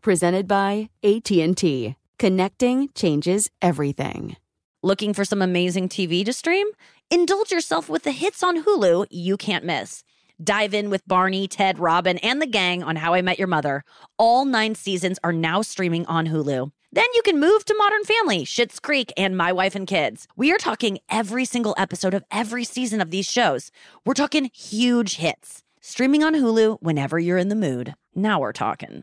Presented by AT&T. Connecting changes everything. Looking for some amazing TV to stream? Indulge yourself with the hits on Hulu you can't miss. Dive in with Barney, Ted, Robin, and the gang on How I Met Your Mother. All nine seasons are now streaming on Hulu. Then you can move to Modern Family, Schitt's Creek, and My Wife and Kids. We are talking every single episode of every season of these shows. We're talking huge hits. Streaming on Hulu whenever you're in the mood. Now we're talking.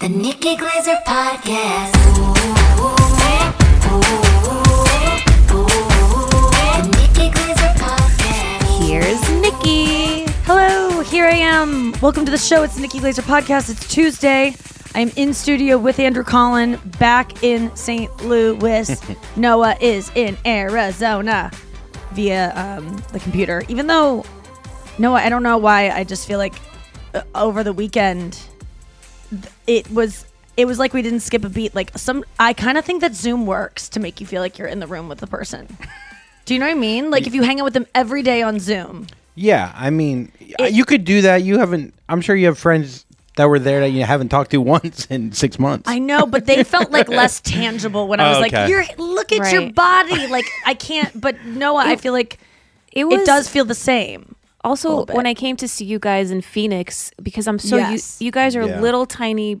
The Nikki Glaser Podcast. The Nikki Glaser Podcast. Here's Nikki. Hello, here I am. Welcome to the show. It's the Nikki Glaser podcast. It's Tuesday. I'm in studio with Andrew Collin, back in St. Louis. Noa is in Arizona via um, the computer. Even though Noa, I don't know why. I just feel like uh, over the weekend, th- it was it was like we didn't skip a beat. Like some, I kind of think that Zoom works to make you feel like you're in the room with the person. Do you know what I mean? Like if you hang out with them every day on Zoom. Yeah, I mean, uh, you could do that. You haven't. I'm sure you have friends that were there that you haven't talked to once in six months. I know, but they felt like less tangible when I was Oh, okay. like, "You're look at your body." Like I can't. But Noa, I feel like It was it does feel the same. A also when I came to see you guys in Phoenix because I'm so Yes. you, you guys are Yeah. little tiny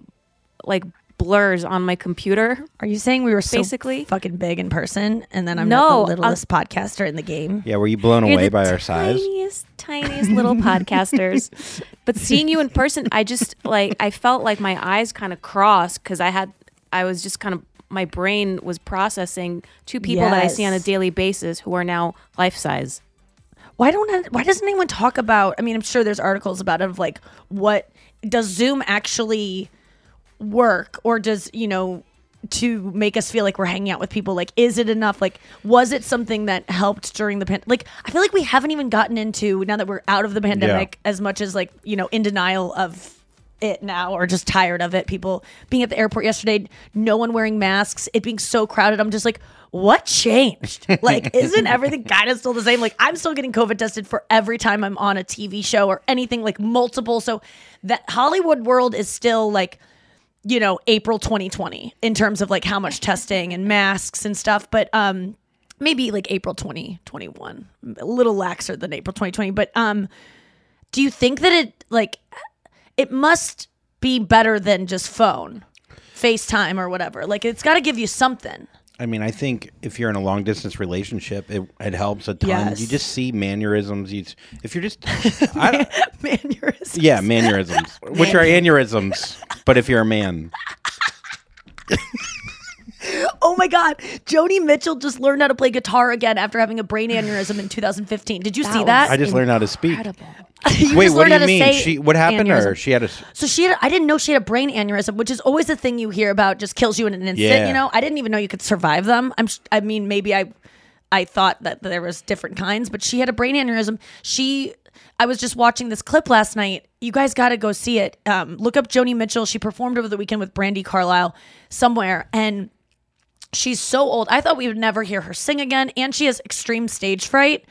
like blurs on my computer. Are you saying we were so Basically- fucking big in person, and then I'm No, not I'm- the littlest podcaster in the game? yeah, were you blown You're away the by our size? Tiniest, tiniest little podcasters. But seeing you in person, I just like I felt like my eyes kind of crossed because I had I was just kind of my brain was processing two people that I see on a daily basis who are now life size. Why don't why doesn't anyone talk about? I mean, I'm sure there's articles about it of like what does Zoom actually work, or does you know to make us feel like we're hanging out with people? Like, is it enough? Like, was it something that helped during the pandemic? Like, I feel like we haven't even gotten into now that we're out of the pandemic as much as like you know in denial of it now or just tired of it. People being at the airport yesterday, no one wearing masks, it being so crowded. I'm just like, what changed? Like, isn't everything kind of still the same? Like, I'm still getting COVID tested for every time I'm on a TV show or anything like multiple. So that Hollywood world is still like, you know, April 2020 in terms of like how much testing and masks and stuff. But um maybe like April 2021, a little laxer than April 2020. But um, do you think that it like it must be better than just phone, FaceTime or whatever? Like it's got to give you something. I mean, I think if you're in a long distance relationship, it, it helps a ton. Yes. You just see mannerisms. You, if you're just, I, don't- Mannerisms. yeah, mannerisms, which are aneurysms. But if you're a man, Oh my God. Joni Mitchell just learned how to play guitar again after having a brain aneurysm in 2015. Did you see that? I just learned how to speak. You Wait, just what learned do how you to mean? say She what happened to her? She had a So she had, I didn't know she had a brain aneurysm, which is always the thing you hear about just kills you in an instant, Yeah. you know? I didn't even know you could survive them. I'm I mean maybe I I thought that there was different kinds, but she had a brain aneurysm. She I was just watching this clip last night. You guys got to go see it. Um, look up Joni Mitchell. She performed over the weekend with Brandi Carlile somewhere and she's so old. I thought we would never hear her sing again and she has extreme stage fright.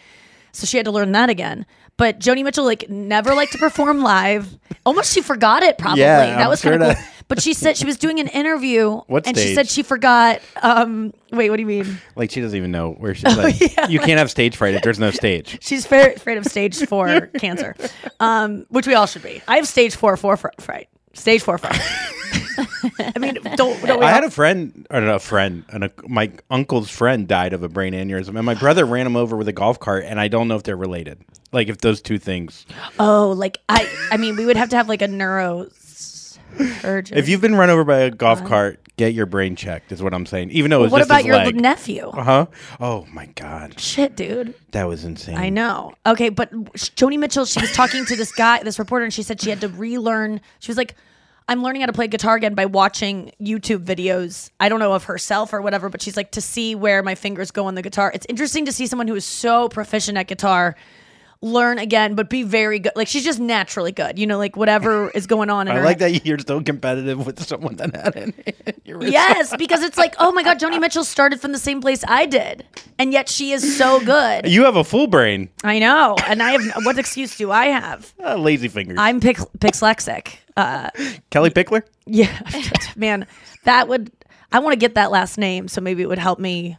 So she had to learn that again. But Joni Mitchell like never liked to perform live. Almost she forgot it probably. Yeah, that I'm was kind sure of cool. But she said she was doing an interview What and she stage? said she forgot um wait, what do you mean? Like she doesn't even know where she's. Like, You can't have stage fright if there's no stage. She's very afraid of stage 4 cancer. Um which we all should be. I have stage 4 4 fr- fright. Stage 4 fright. I mean, don't, I had a friend, or not a friend, and a, my uncle's friend died of a brain aneurysm, and my brother ran him over with a golf cart, and I don't know if they're related. Like if those two things. Oh, like I I mean, we would have to have like a neuro surgeon. If you've been run over by a golf cart, get your brain checked. Is what I'm saying. Even though it was what about your leg. nephew? Uh huh. Oh my god, Shit, dude. that was insane. I know. Okay, but Joni Mitchell, she was talking to this guy, this reporter, and she said she had to relearn. She was like, I'm learning how to play guitar again by watching YouTube videos. I don't know of herself or whatever, but she's like, to see where my fingers go on the guitar. It's interesting to see someone who is so proficient at guitar learn again, but be very good. Like, she's just naturally good. You know, like whatever is going on in I her like that you're so competitive with someone that had it. Yes, because it's like, oh my God, Joni Mitchell started from the same place I did. And yet she is so good. You have a full brain. I know. And I have, what excuse do I have? Uh, lazy fingers. I'm pix- pixlexic. Uh, Kellie Pickler. yeah, man, that would, I want to get that last name. So maybe it would help me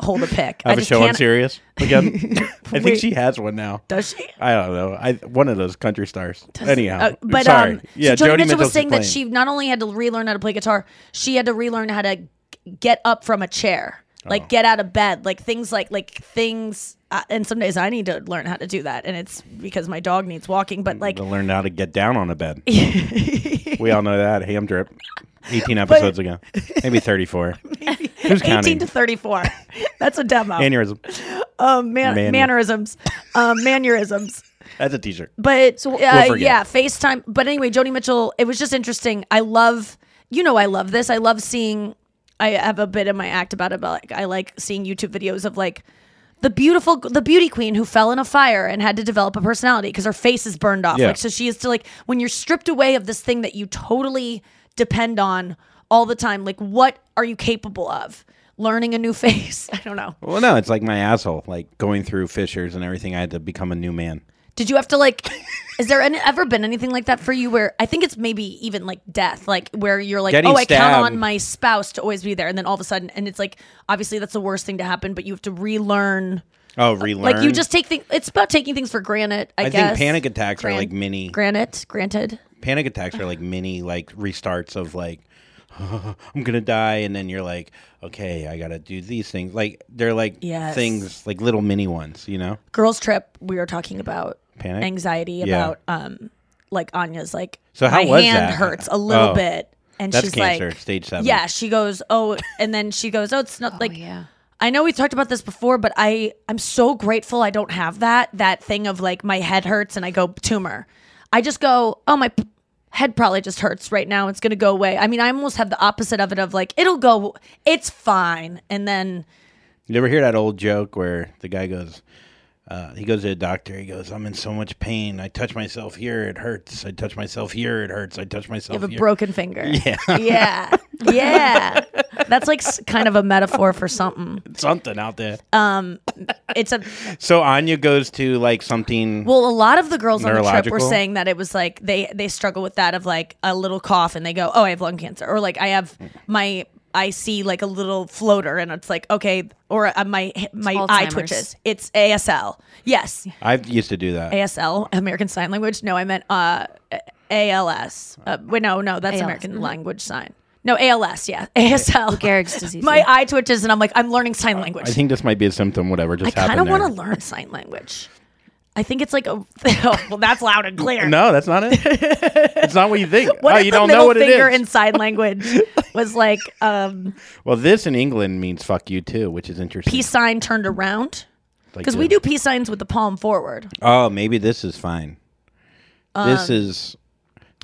hold a pick. I have a just show on can't- Sirius again. I think Wait. she has one now. Does she? I don't know. I one of those country stars. Anyhow, Uh, but sorry. um, yeah, so Joni Mitchell was saying that she not only had to relearn how to play guitar, she had to relearn how to g- get up from a chair, like Oh. get out of bed, like things like like things. Uh, and some days I need to learn how to do that, and it's because my dog needs walking. But like, to learn how to get down on a bed. we all know that ham drip. 18 episodes ago, maybe 34. Who's eighteen counting? to thirty-four. That's a demo. Aneurysm. um, man- mannerisms, um, mannerisms. That's a t-shirt. But so, We'll uh, yeah, FaceTime. But anyway, Joni Mitchell, it was just interesting. I love, you know, I love this. I love seeing, I have a bit in my act about it, but like, I like seeing YouTube videos of like the beautiful, the beauty queen who fell in a fire and had to develop a personality because her face is burned off. Yeah. Like, so she is to like, when you're stripped away of this thing that you totally depend on all the time, like, what are you capable of? Learning a new face. I don't know. Well, no, it's like my asshole, like going through fissures and everything. I had to become a new man. Did you have to like? is there any, ever been anything like that for you? Where I think it's maybe even like death, like where you're like, Getting oh, I count on my spouse to always be there, and then all of a sudden, and it's like obviously that's the worst thing to happen, but you have to relearn. Oh, relearn. Like you just take things. It's about taking things for granted. I, I guess. think panic attacks are like mini. Granted, granted. panic attacks are like mini like restarts of like I'm gonna die, and then you're like, okay, I gotta do these things. Like they're like Yes. things, like little mini ones, you know? Girls trip. We were talking about Panic? anxiety Yeah. about um like Anya's like So how my was hand that? hurts a little Oh. bit, and That's she's cancer, like stage seven. Yeah, she goes, oh, and then she goes, oh, it's not like yeah. I know we talked about this before, but I I'm so grateful I don't have that that thing of like my head hurts and I go tumor. I just go, oh my p- head probably just hurts right now. It's gonna go away. I mean, I almost have the opposite of it of like it'll go, it's fine, and then You ever hear that old joke where the guy goes, uh, he goes to a doctor. He goes, "I'm in so much pain. I touch myself here, it hurts. I touch myself here, it hurts. I touch you myself have a here." broken finger. Yeah. yeah, yeah. That's like kind of a metaphor for something. Something out there. Um, it's a So Anya goes to like something. Well, a lot of the girls on the trip were saying that it was like they they struggle with that of like a little cough and they go, "Oh, I have lung cancer," or like I have my I see like a little floater and it's like okay, or uh, my my eye twitches. It's ASL. Yes, I used to do that. ASL, American Sign Language. No, I meant uh ALS. Uh, wait, no, no, that's ALS, American mhm. Language Sign. No, ALS, yeah. ASL. Lou Gehrig's disease. My yeah. eye twitches and I'm like, I'm learning sign language. I think this might be a symptom. Whatever just I kind happened of want to learn sign language. I think it's like a well, that's loud and clear. No, that's not it. it's not what you think. What oh, if you the don't know what it finger is. in sign language was like um, well, this in England means "fuck you" too, which is interesting. peace sign turned around? Like Because we do peace signs with the palm forward. Oh, maybe this is fine. this Um, is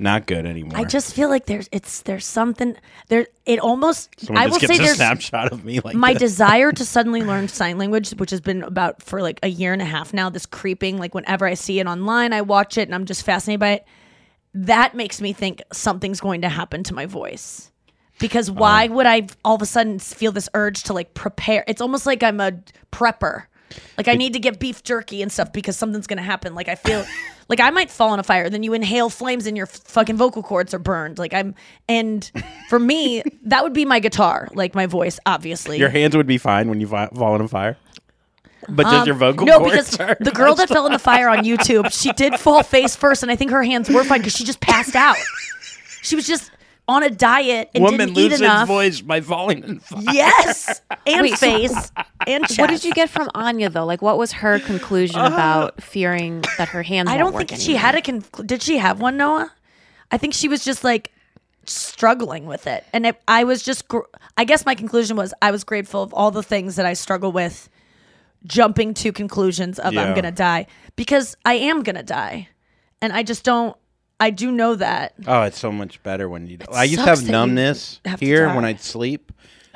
not good anymore. I just feel like there's it's there's something there. It almost Someone I will say a there's snapshot of me like my this. desire to suddenly learn sign language, which has been about for like a year and a half now. This creeping, like whenever I see it online, I watch it and I'm just fascinated by it. That makes me think something's going to happen to my voice. Because uh-huh. why would I all of a sudden feel this urge to like prepare? It's almost like I'm a prepper. Like I need to get beef jerky and stuff because something's gonna happen. Like I feel like I might fall in a fire. Then you inhale flames and your f- fucking vocal cords are burned. Like I'm, and for me, that would be my guitar, like my voice, obviously. Your hands would be fine when you fall in a fire, but just Um, your vocal no, cords because are the girl that fell in the fire on YouTube, she did fall face first, and I think her hands were fine because she just passed out. She was just on a diet and Woman didn't eat loses enough. voice by falling in fire. Yes, and Wait, so- face and chest. What did you get from Anya though? Like, what was her conclusion about fearing that her hands? Uh, I don't won't work think she anymore? had a. Conc- did she have one, Noa? I think she was just like struggling with it, and it, I was just. Gr- I guess my conclusion was I was grateful of all the things that I struggle with, jumping to conclusions of Yeah. I'm gonna die because I am gonna die, and I just don't. I do know that. Oh, it's so much better when you. Do. I used to have that you numbness have to here die. when I'd sleep,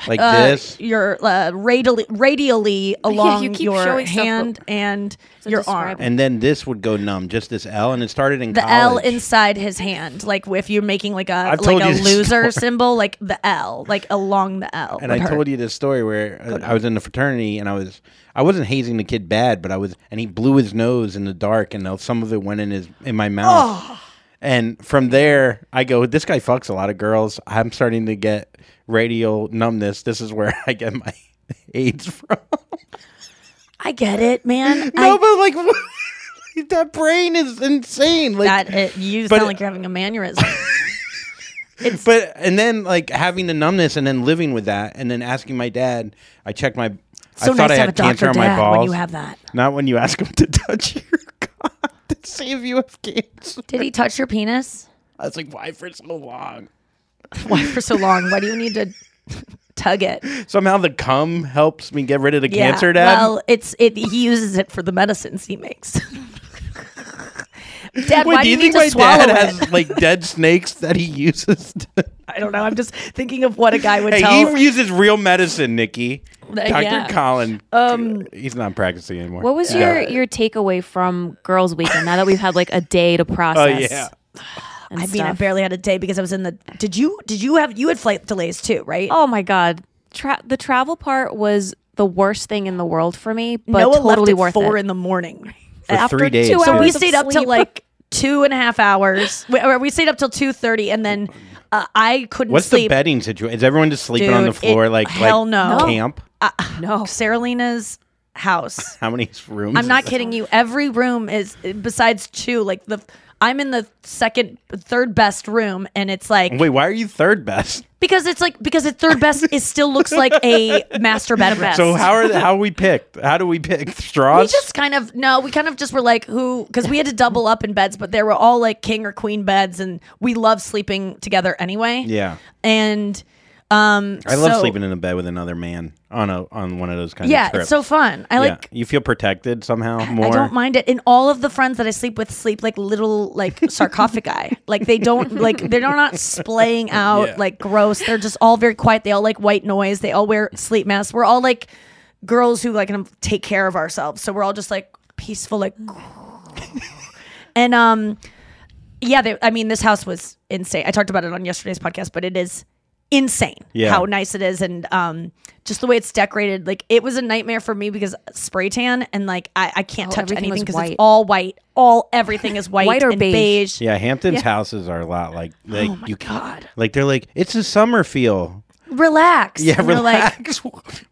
like Uh, this. You're uh, radially, radially along you keep your showing stuff, but- hand and So your describe arm. it. And then this would go numb, just this L, and it started in the L college. inside his hand, like if you're making like a I've like a you this loser story. symbol, like the L, like along the L. and I told you this story where uh, I was in the fraternity and I was I wasn't hazing the kid bad, but I was and he blew his nose in the dark and uh, some of it went in his in my mouth. And from there, I go, this guy fucks a lot of girls. I'm starting to get radial numbness. This is where I get my AIDS from. I get it, man. no, I, but like that brain is insane. Like that it, you sound like you're having a mannerism. it's But and then like having the numbness and then living with that and then asking my dad. I checked my. so I thought nice I have a had cancer on my balls. when you have that. Not when you ask him to touch cock to see if you have cancer. Did he touch your penis? I was like, why for so long? Why for so long? Why do you need to tug it? Somehow the cum helps me get rid of the Yeah, cancer, Dad. Well, it's it. He uses it for the medicines he makes. Dad, Wait, why do you need think to my swallow dad it? has like dead snakes that he uses? To- I don't know. I'm just thinking of what a guy would hey, tell. he uses real medicine, Nikki. Uh, Doctor yeah. Collin. Um, he's not practicing anymore. What was Yeah. your your takeaway from Girls Weekend? Now that we've had like a day to process. Oh process. yeah. and I mean, I barely had a day because I was in the. Did you? Did you have? You had flight delays too, right? Oh my god, Tra- the travel part was the worst thing in the world for me, but Noa totally left worth at four it. in the morning. For After three days, two too. So we stayed up till like two and a half hours. We, we stayed up till two thirty, and then uh, I couldn't What's sleep. the bedding situation? Is everyone just sleeping on the floor it- like hell like no. No. camp? no, Saralina's house. How many rooms? I'm is not that? kidding you. Every room is besides two. Like the, I'm in the second, third best room, and it's like Wait, why are you third best? because it's like because it's third best. it still looks like a master bedroom. So how are the, how we picked? How do we pick straws? we just kind of no, we kind of just were like who because we had to double up in beds, but they were all like king or queen beds, and we love sleeping together anyway. yeah, and um, I love so- sleeping in a bed with another man on a on one of those kind Yeah, of trips. Yeah, it's so fun. I yeah. like. you feel protected somehow more. I don't mind it. And all of the friends that I sleep with sleep like little like sarcophagi. like they don't like they're not splaying out Yeah. like gross. They're just all very quiet. They all like white noise. They all wear sleep masks. We're all like girls who like take care of ourselves. So we're all just like peaceful like and um yeah, they, I mean this house was insane. I talked about it on yesterday's podcast, but it is insane Yeah. how nice it is and um just the way it's decorated like it was a nightmare for me because spray tan and like i, I can't Oh, touch anything because it's all white all everything is white, White or and beige? beige, Yeah, Hampton's houses are a lot like like Oh my you God. like they're like it's a summer feel. relax Yeah, And you're like relax.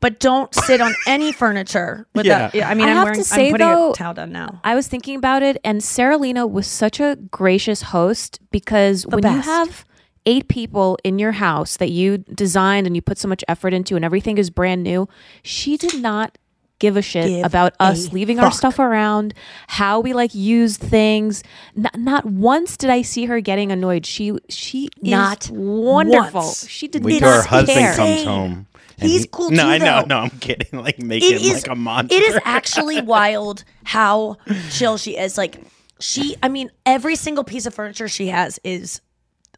but don't sit on any furniture without Yeah. i mean I i'm have wearing to say, i'm putting though, a towel down now I was thinking about it, and Sarah Lena was such a gracious host because when you have eight people in your house that you designed and you put so much effort into and everything is brand new. She did not give a shit Give about us a leaving our stuff around, how we like use things. Not, not once did I see her getting annoyed. She she Not is wonderful. once. She did Wait not till her husband care. comes home. and He's he- cool No, too, I know. No, I'm kidding. Like make him like a monster. It is actually wild how chill she is. Like she, I mean, every single piece of furniture she has is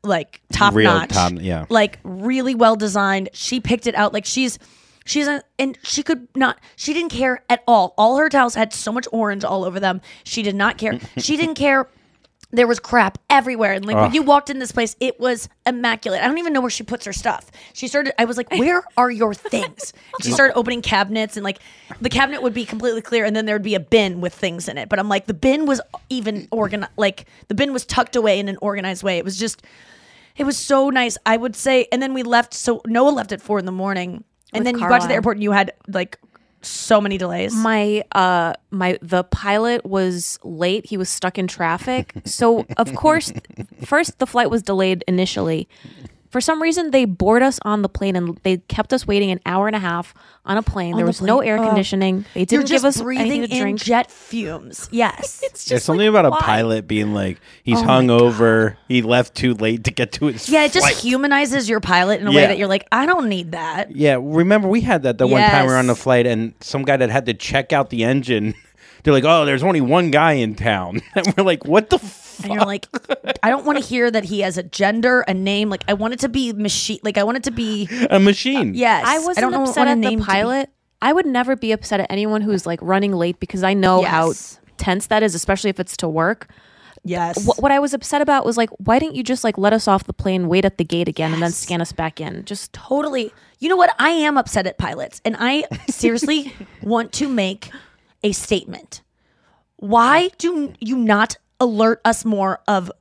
like top Real notch. top- yeah. Like really well designed. She picked it out. Like she's. She's a, and she could not, she didn't care at all. All her towels had so much orange all over them. She did not care. she didn't care. There was crap everywhere. And like when you walked in this place, it was immaculate. I don't even know where she puts her stuff. She started, I was like, where are your things? she started opening cabinets and like the cabinet would be completely clear and then there'd be a bin with things in it. But I'm like, the bin was even organized, like the bin was tucked away in an organized way. It was just, it was so nice. I would say, and then we left. So Noa left at four in the morning. And With then you got to the airport and you had like so many delays. my uh my the pilot was late. He was stuck in traffic. So of course first the flight was delayed initially for some reason they board us on the plane and they kept us waiting an hour and a half on a plane On there the was no air Ugh. conditioning they didn't give us anything to in drink jet fumes. Yes. it's There's something about a pilot being like he's Oh my hungover. He left too late to get to his. Yeah, it just humanizes your pilot in a way that you're like, I don't need that. Yeah, remember we had that the one time we were on the flight and some guy that had to check out the engine. They're like, "Oh, there's only one guy in town," and we're like, "What the?" F-? And you're like, I don't want to hear that he has a gender, a name. Like, I want it to be machine. Like, I want it to be A machine. Uh, yes. i wasn't don't know upset what a at name the to be. pilot i would never be upset at anyone who's like running late because i know Yes. how tense that is especially if it's to work Yes. what, what I was upset about was like, why didn't you just like let us off the plane, wait at the gate again, and then scan us back in? Just totally. You know what? I am upset at pilots, and I seriously want to make a statement. Why do you not alert us more of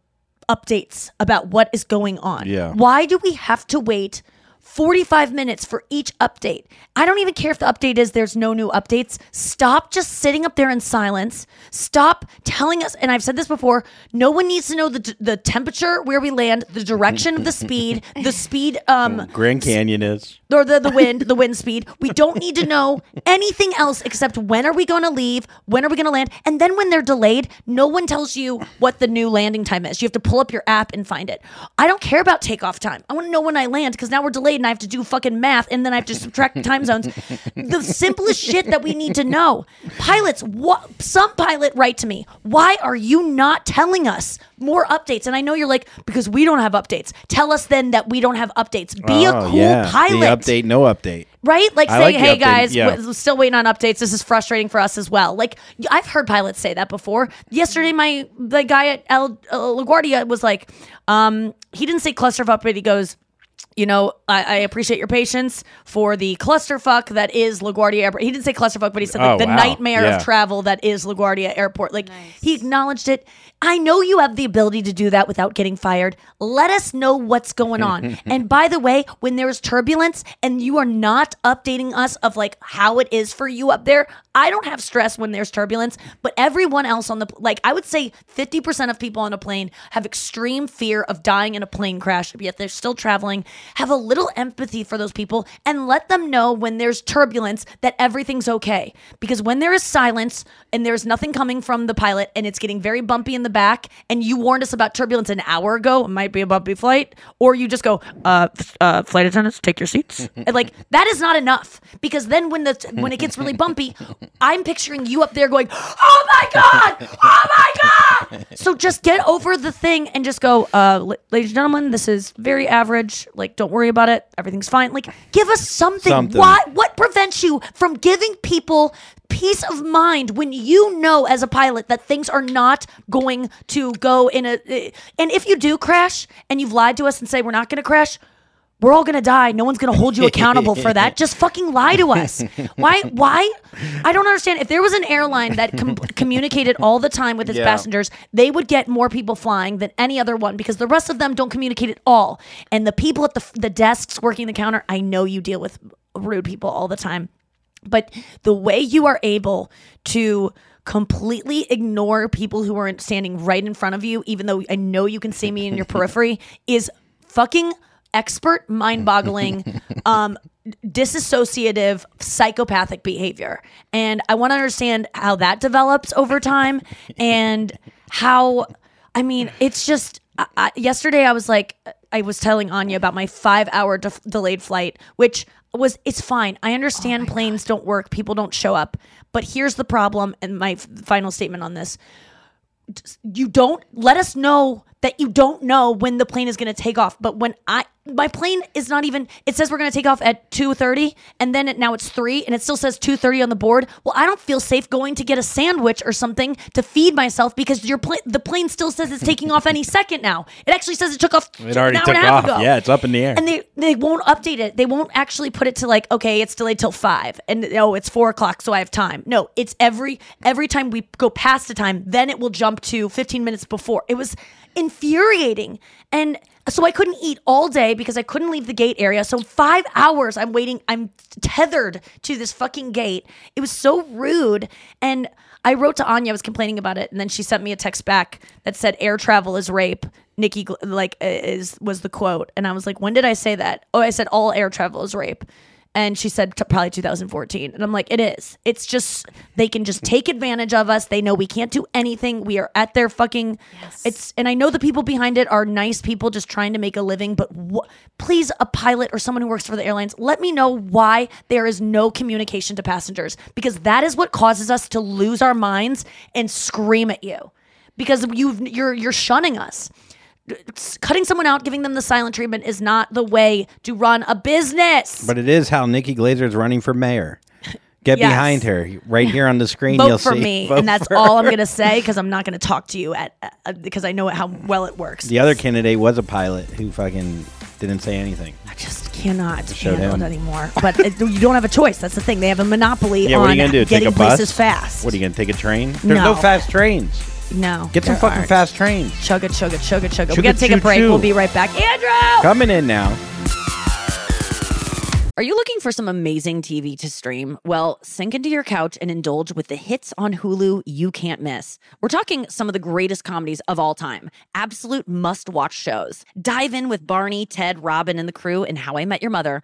updates about what is going on? Yeah. Why do we have to wait 45 minutes for each update? I don't even care if the update is there's no new updates. Stop just sitting up there in silence. Stop telling us and I've said this before, no one needs to know the the temperature where we land, the direction of the speed, the speed um Grand Canyon is. or the, the wind, the wind speed. We don't need to know anything else except when are we going to leave, when are we going to land, and then when they're delayed, no one tells you what the new landing time is. You have to pull up your app and find it. I don't care about takeoff time. I want to know when I land because now we're delayed and I have to do fucking math and then I have to subtract time zones. The simplest shit that we need to know. Pilots, what? Some pilot write to me. Why are you not telling us more updates? And I know you're like because we don't have updates. Tell us then that we don't have updates. Be a Oh, cool yeah. pilot The update, no update. right? Like I saying, like "Hey update, guys, yeah. w- still waiting on updates. This is frustrating for us as well." Like I've heard pilots say that before. Yesterday, my the guy at El uh, LaGuardia was like, um, he didn't say clusterfuck, but he goes. You know, I, I appreciate your patience for the clusterfuck that is LaGuardia Airport. He didn't say clusterfuck, but he said Oh, the wow. nightmare Yeah. of travel that is LaGuardia Airport. Like he acknowledged it. I know you have the ability to do that without getting fired. Let us know what's going on. and by the way, when there's turbulence and you are not updating us of like how it is for you up there, I don't have stress when there's turbulence, but everyone else on the like I would say 50% of people on a plane have extreme fear of dying in a plane crash, yet they're still traveling. Have a little empathy for those people and let them know when there's turbulence that everything's okay. Because when there is silence and there's nothing coming from the pilot and it's getting very bumpy in the back and you warned us about turbulence an hour ago, it might be a bumpy flight, or you just go, uh, uh flight attendants, take your seats. and like that is not enough because then when the when it gets really bumpy, I'm picturing you up there going, "Oh my god! Oh my god!" So just get over the thing and just go, uh, ladies and gentlemen, this is very average. Like, don't worry about it. Everything's fine. Like, give us something. Something. Why? What prevents you from giving people peace of mind when you know as a pilot that things are not going to go in a eh, and if you do crash and you've lied to us and say we're not going to crash we're all going to die. No one's going to hold you accountable for that. Just fucking lie to us. Why why? I don't understand. If there was an airline that com- communicated all the time with its Yeah. passengers they would get more people flying than any other one because the rest of them don't communicate at all. And the people at the the desks working the counter i know you deal with rude people all the time but the way you are able to completely ignore people who are standing right in front of you, even though I know you can see me in your periphery, is fucking expert, mind boggling, um, disassociative, psychopathic behavior. And I want to understand how that develops over time and how, I mean, it's just, I, I, yesterday I was like, I was telling Anya about my five hour de- delayed flight, which was, it's fine. I understand planes don't work, people don't show up. But here's the problem, and my f- final statement on this you don't let us know that you don't know when the plane is going to take off but when i my plane is not even it says we're going to take off at 2.30 and then it, now it's 3 and it still says 2.30 on the board well i don't feel safe going to get a sandwich or something to feed myself because your plane the plane still says it's taking off any second now it actually says it took off It already an hour took and a half off. ago. Yeah, it's up in the air. and they they won't update it they won't actually put it to like okay it's delayed till 5 and oh it's 4 o'clock so i have time no it's every every time we go past the time then it will jump to 15 minutes before it was infuriating and so I couldn't eat all day because I couldn't leave the gate area. So five hours I'm waiting. I'm tethered to this fucking gate. It was so rude. And I wrote to Anya. I was complaining about it, and then she sent me a text back that said "air travel is rape." Nikki like is was the quote, and I was like, "When did I say that?" Oh, I said all air travel is rape. And she said t- probably 2014. And I'm like, it is. It's just they can just take advantage of us. They know we can't do anything. We are at their fucking. Yes. It's and I know the people behind it are nice people just trying to make a living. But wh- please, a pilot or someone who works for the airlines, let me know why there is no communication to passengers because that is what causes us to lose our minds and scream at you because you've you're you're shunning us cutting someone out, giving them the silent treatment is not the way to run a business. But it is how Nikki Glaser is running for mayor. Get Yes. behind her right here on the screen. Vote you'll for see. me, Vote and that's all I'm going to say because I'm not going to talk to you at uh, because I know how well it works. The other candidate was a pilot who fucking didn't say anything. I just cannot Showed handle him. it anymore. But it, you don't have a choice. That's the thing. They have a monopoly Yeah, on what are you gonna do? Take getting a bus? places fast. What are you gonna take a train? There's No. no, fast trains. No, Get some fucking aren't. fast trains. Chugga, chugga, chugga, chugga. We Chugga, got to take a break. choo. We'll be right back. Andrew, Coming in now. Are you looking for some amazing TV to stream? Well, sink into your couch and indulge with the hits on Hulu you can't miss. We're talking some of the greatest comedies of all time, absolute must watch shows. Dive in with Barney, Ted, Robin, and the crew in How I Met Your Mother.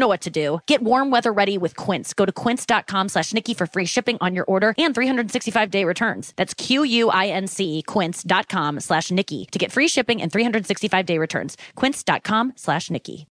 know what to do. Get warm weather ready with Quince. Go to quince.com slash Nikki for free shipping on your order and 365 day returns. That's Q-U-I-N-C quince.com slash Nikki to get free shipping and 365 day returns. Quince.com slash Nikki.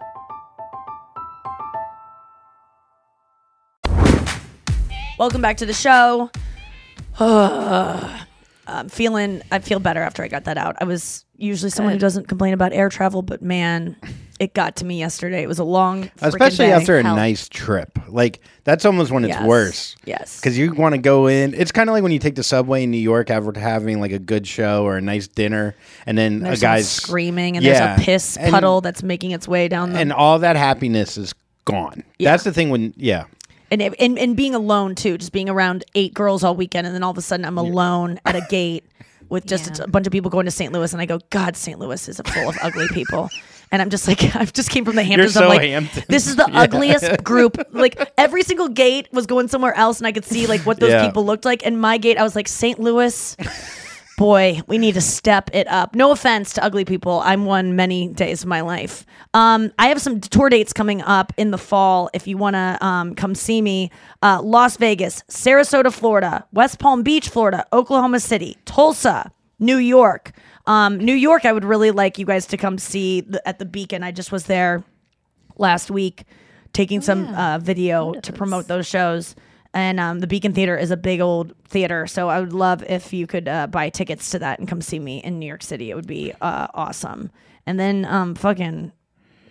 Welcome back to the show. I'm feeling. I feel better after I got that out. I was usually someone who doesn't complain about air travel, but man, it got to me yesterday. It was a long, frickin' Especially day. after a Hell. nice trip. Like that's almost when it's Yes. worse. Yes. Because you want to go in. It's kind of like when you take the subway in New York after having like a good show or a nice dinner, and then And there's a someone guy's screaming, and Yeah. there's a piss And- puddle that's making its way down the and all that happiness is gone. That's the thing when yeah. And, it- and and being alone too, just being around eight girls all weekend, and then all of a sudden I'm alone at a gate with just a bunch of people going to St. Louis, and I go, God, St. Louis is full of ugly people. And I'm just like, I've just came from the Hamptons. so I'm like, Hamptons. this is the Yeah. ugliest group. Like every single gate was going somewhere else, and I could see like what those Yeah. people looked like. And my gate, I was like, St. Louis. Boy, we need to step it up. No offense to ugly people. I'm one many days of my life. Um, I have some tour dates coming up in the fall. If you want to um, come see me, uh, Las Vegas, Sarasota, Florida, West Palm Beach, Florida, Oklahoma City, Tulsa, New York. Um, New York, I would really like you guys to come see the, at the Beacon. I just was there last week taking some uh, video to promote those shows. And um, the Beacon Theater is a big old theater, so I would love if you could uh, buy tickets to that and come see me in New York City. It would be uh, awesome. And then um, fucking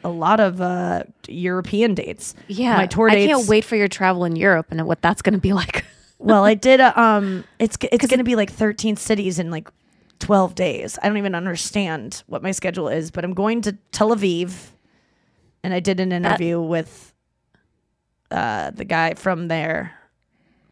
a lot of uh, European dates. Yeah, my tour dates. I can't wait for your travel in Europe and what that's going to be like. well, I did. A, um, it's it's going to be like 13 cities in like 12 days. I don't even understand what my schedule is, but I'm going to Tel Aviv, and I did an interview with uh, the guy from there.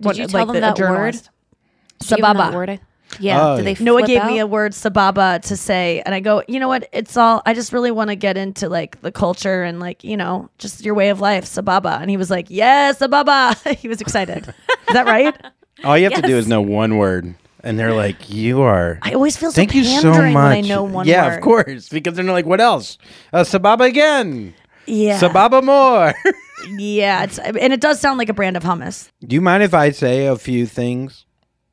Did you tell them the- that word? Did you give them that Sababa. word? Yeah. Oh, Did they Noa flip gave me a word sababa to say, and I go, you know what? It's all. I just really want to get into like the culture and like you know just your way of life, sababa. And he was like, yes, sababa. he was excited. is that right? All you have to do is know one word, and they're like, "You are." I always feel so Thank you so much. when I know one yeah, word. of course, because they're like, "What else?" Uh, Sababa again. Yeah. Sababa more. Yeah, it's and it does sound like a brand of hummus. Do you mind if I say a few things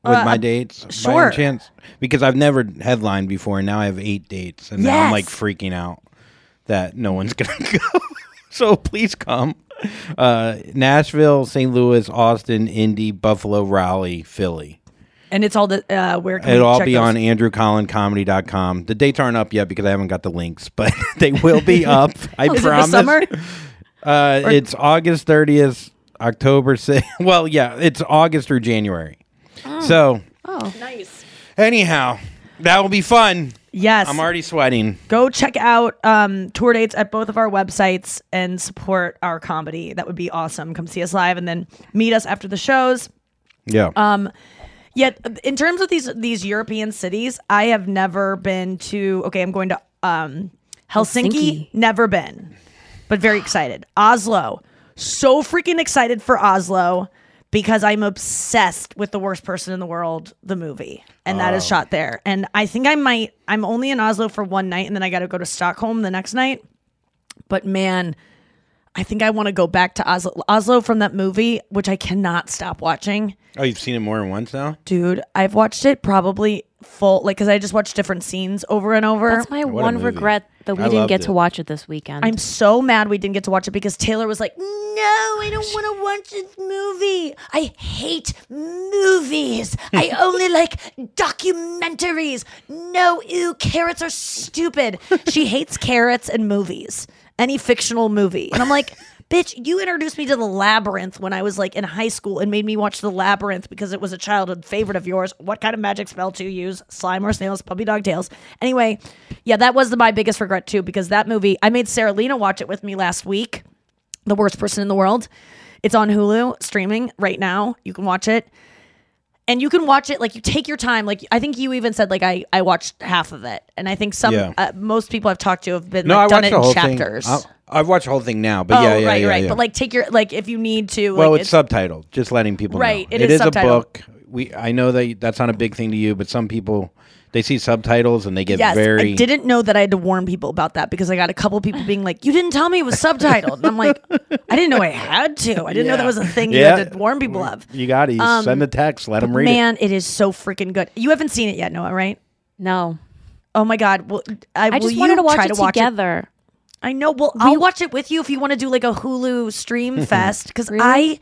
with Uh, my dates? By sure. any chance? Because I've never headlined before, and now I have eight dates, and now I'm like freaking out that no one's gonna go. so please come. Uh, Nashville, St. Louis, Austin, Indy, Buffalo, Raleigh, Philly. And it's all the uh, where can It'll all check be those? on andrewcollincomedy.com. The dates aren't up yet because I haven't got the links, but they will be up. I Oh, is it the promise. summer? Uh, Or- it's August 30th, October 6th. Well, yeah, it's August through January. So, Oh, nice. anyhow, that will be fun. Yes. I'm already sweating. Go check out um, tour dates at both of our websites and support our comedy. That would be awesome. Come see us live and then meet us after the shows. Yeah. Um, yet in terms of these these European cities, I have never been to. Okay, I'm going to um, Helsinki. Helsinki. Never been, but very excited. Oslo, so freaking excited for Oslo. because I'm obsessed with the worst person in the world, the movie, and that is Oh. shot there. And I think I might. I'm only in Oslo for one night, and then I got to go to Stockholm the next night. But man, I think I want to go back to Oslo. Oslo from that movie, which I cannot stop watching. Oh, you've seen it more than once now. Dude, I've watched it probably full, like, because I just watched different scenes over and over. That's my What one regret that we I didn't get loved to watch it this weekend. I'm so mad we didn't get to watch it because Taylor was like, "No, I don't want to watch this movie. I hate movies. I only like documentaries. No, ew, carrots are stupid." She hates carrots and movies, any fictional movie. And I'm like, "Bitch, you introduced me to The Labyrinth when I was like in high school and made me watch The Labyrinth because it was a childhood favorite of yours. What kind of magic spell to use? Slime or snails, puppy dog tails." Anyway, yeah, that was the, my biggest regret too because that movie, I made Sarah Lena watch it with me last week. The worst person in the world. It's on Hulu streaming right now. You can watch it. And you can watch it like you take your time. Like I think you even said like I I watched half of it, and I think some Yeah. uh, most people I've talked to have been No, like, I done it the in chapters. I've watched the whole thing now, but oh, yeah, yeah, right, yeah, right. yeah. But like take your like if you need to. well, like, it's subtitled. Just letting people Right, know. it is a subtitled. book. We I know that that's not a big thing to you, but some people they see subtitles and they get yes, very. I didn't know that I had to warn people about that because I got a couple people being like, "You didn't tell me it was subtitled," and I'm like, "I didn't know I had to. I didn't know that was a thing you Yeah. had to warn people of." You got it. You Um, send a text. Let them But read it. Man, it is so freaking good. You haven't seen it yet, Noah, right? no. Oh my god! Well, I, I will just you wanted to watch it to watch together. I know. Well, I'll watch it with you if you want to do like a Hulu stream fest because I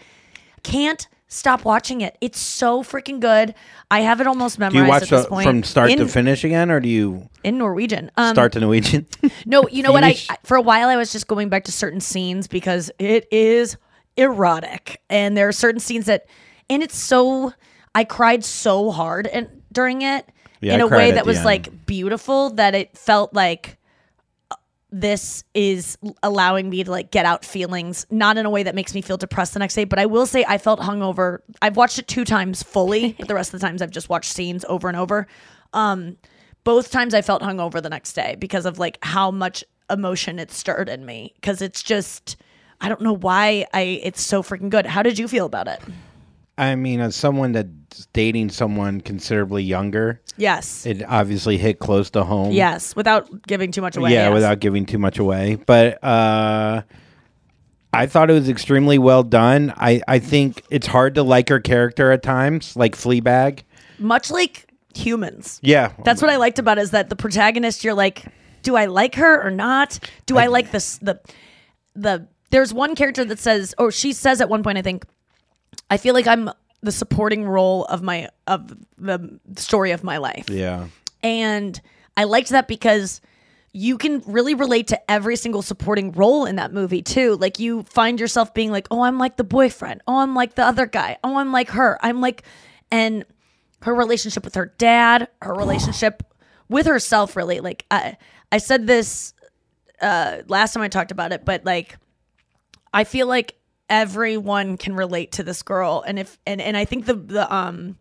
can't stop watching it. It's so freaking good. I have it almost memorized. Do you watch at this the, point from start in, to finish again, or do you in Norwegian. Um, start to Norwegian? No, you know what? I I- for a while I was just going back to certain scenes because it is erotic, and there are certain scenes that, and it's so. I cried so hard and during it Yeah, in I a way that was end. like beautiful that it felt like uh, this is allowing me to like get out feelings not in a way that makes me feel depressed the next day but i will say i felt hungover. I've watched it two times fully but the rest of the times i've just watched scenes over and over. Um both times i felt hungover the next day because of like how much emotion it stirred in me because it's just i don't know why i it's so freaking good. How did you feel about it I mean, as someone that's dating someone considerably younger, yes it obviously hit close to home. yes without giving too much away yeah, yes. without giving too much away. But uh, I thought it was extremely well done. I, I think it's hard to like her character at times, like Fleabag. much like humans Yeah, That's what I liked about it is that the protagonist, you're like, do I like her or not? Do I, like this? The the there's one character that says, or she says at one point, I think, I feel like I'm the supporting role of my of the story of my life, yeah. and I liked that because you can really relate to every single supporting role in that movie too. Like you find yourself being like, oh, I'm like the boyfriend. Oh, I'm like the other guy. Oh, I'm like her. I'm like, and her relationship with her dad, her relationship with herself, really. Like I, I said this uh, last time I talked about it, but like, I feel like everyone can relate to this girl, and if and and I think the the um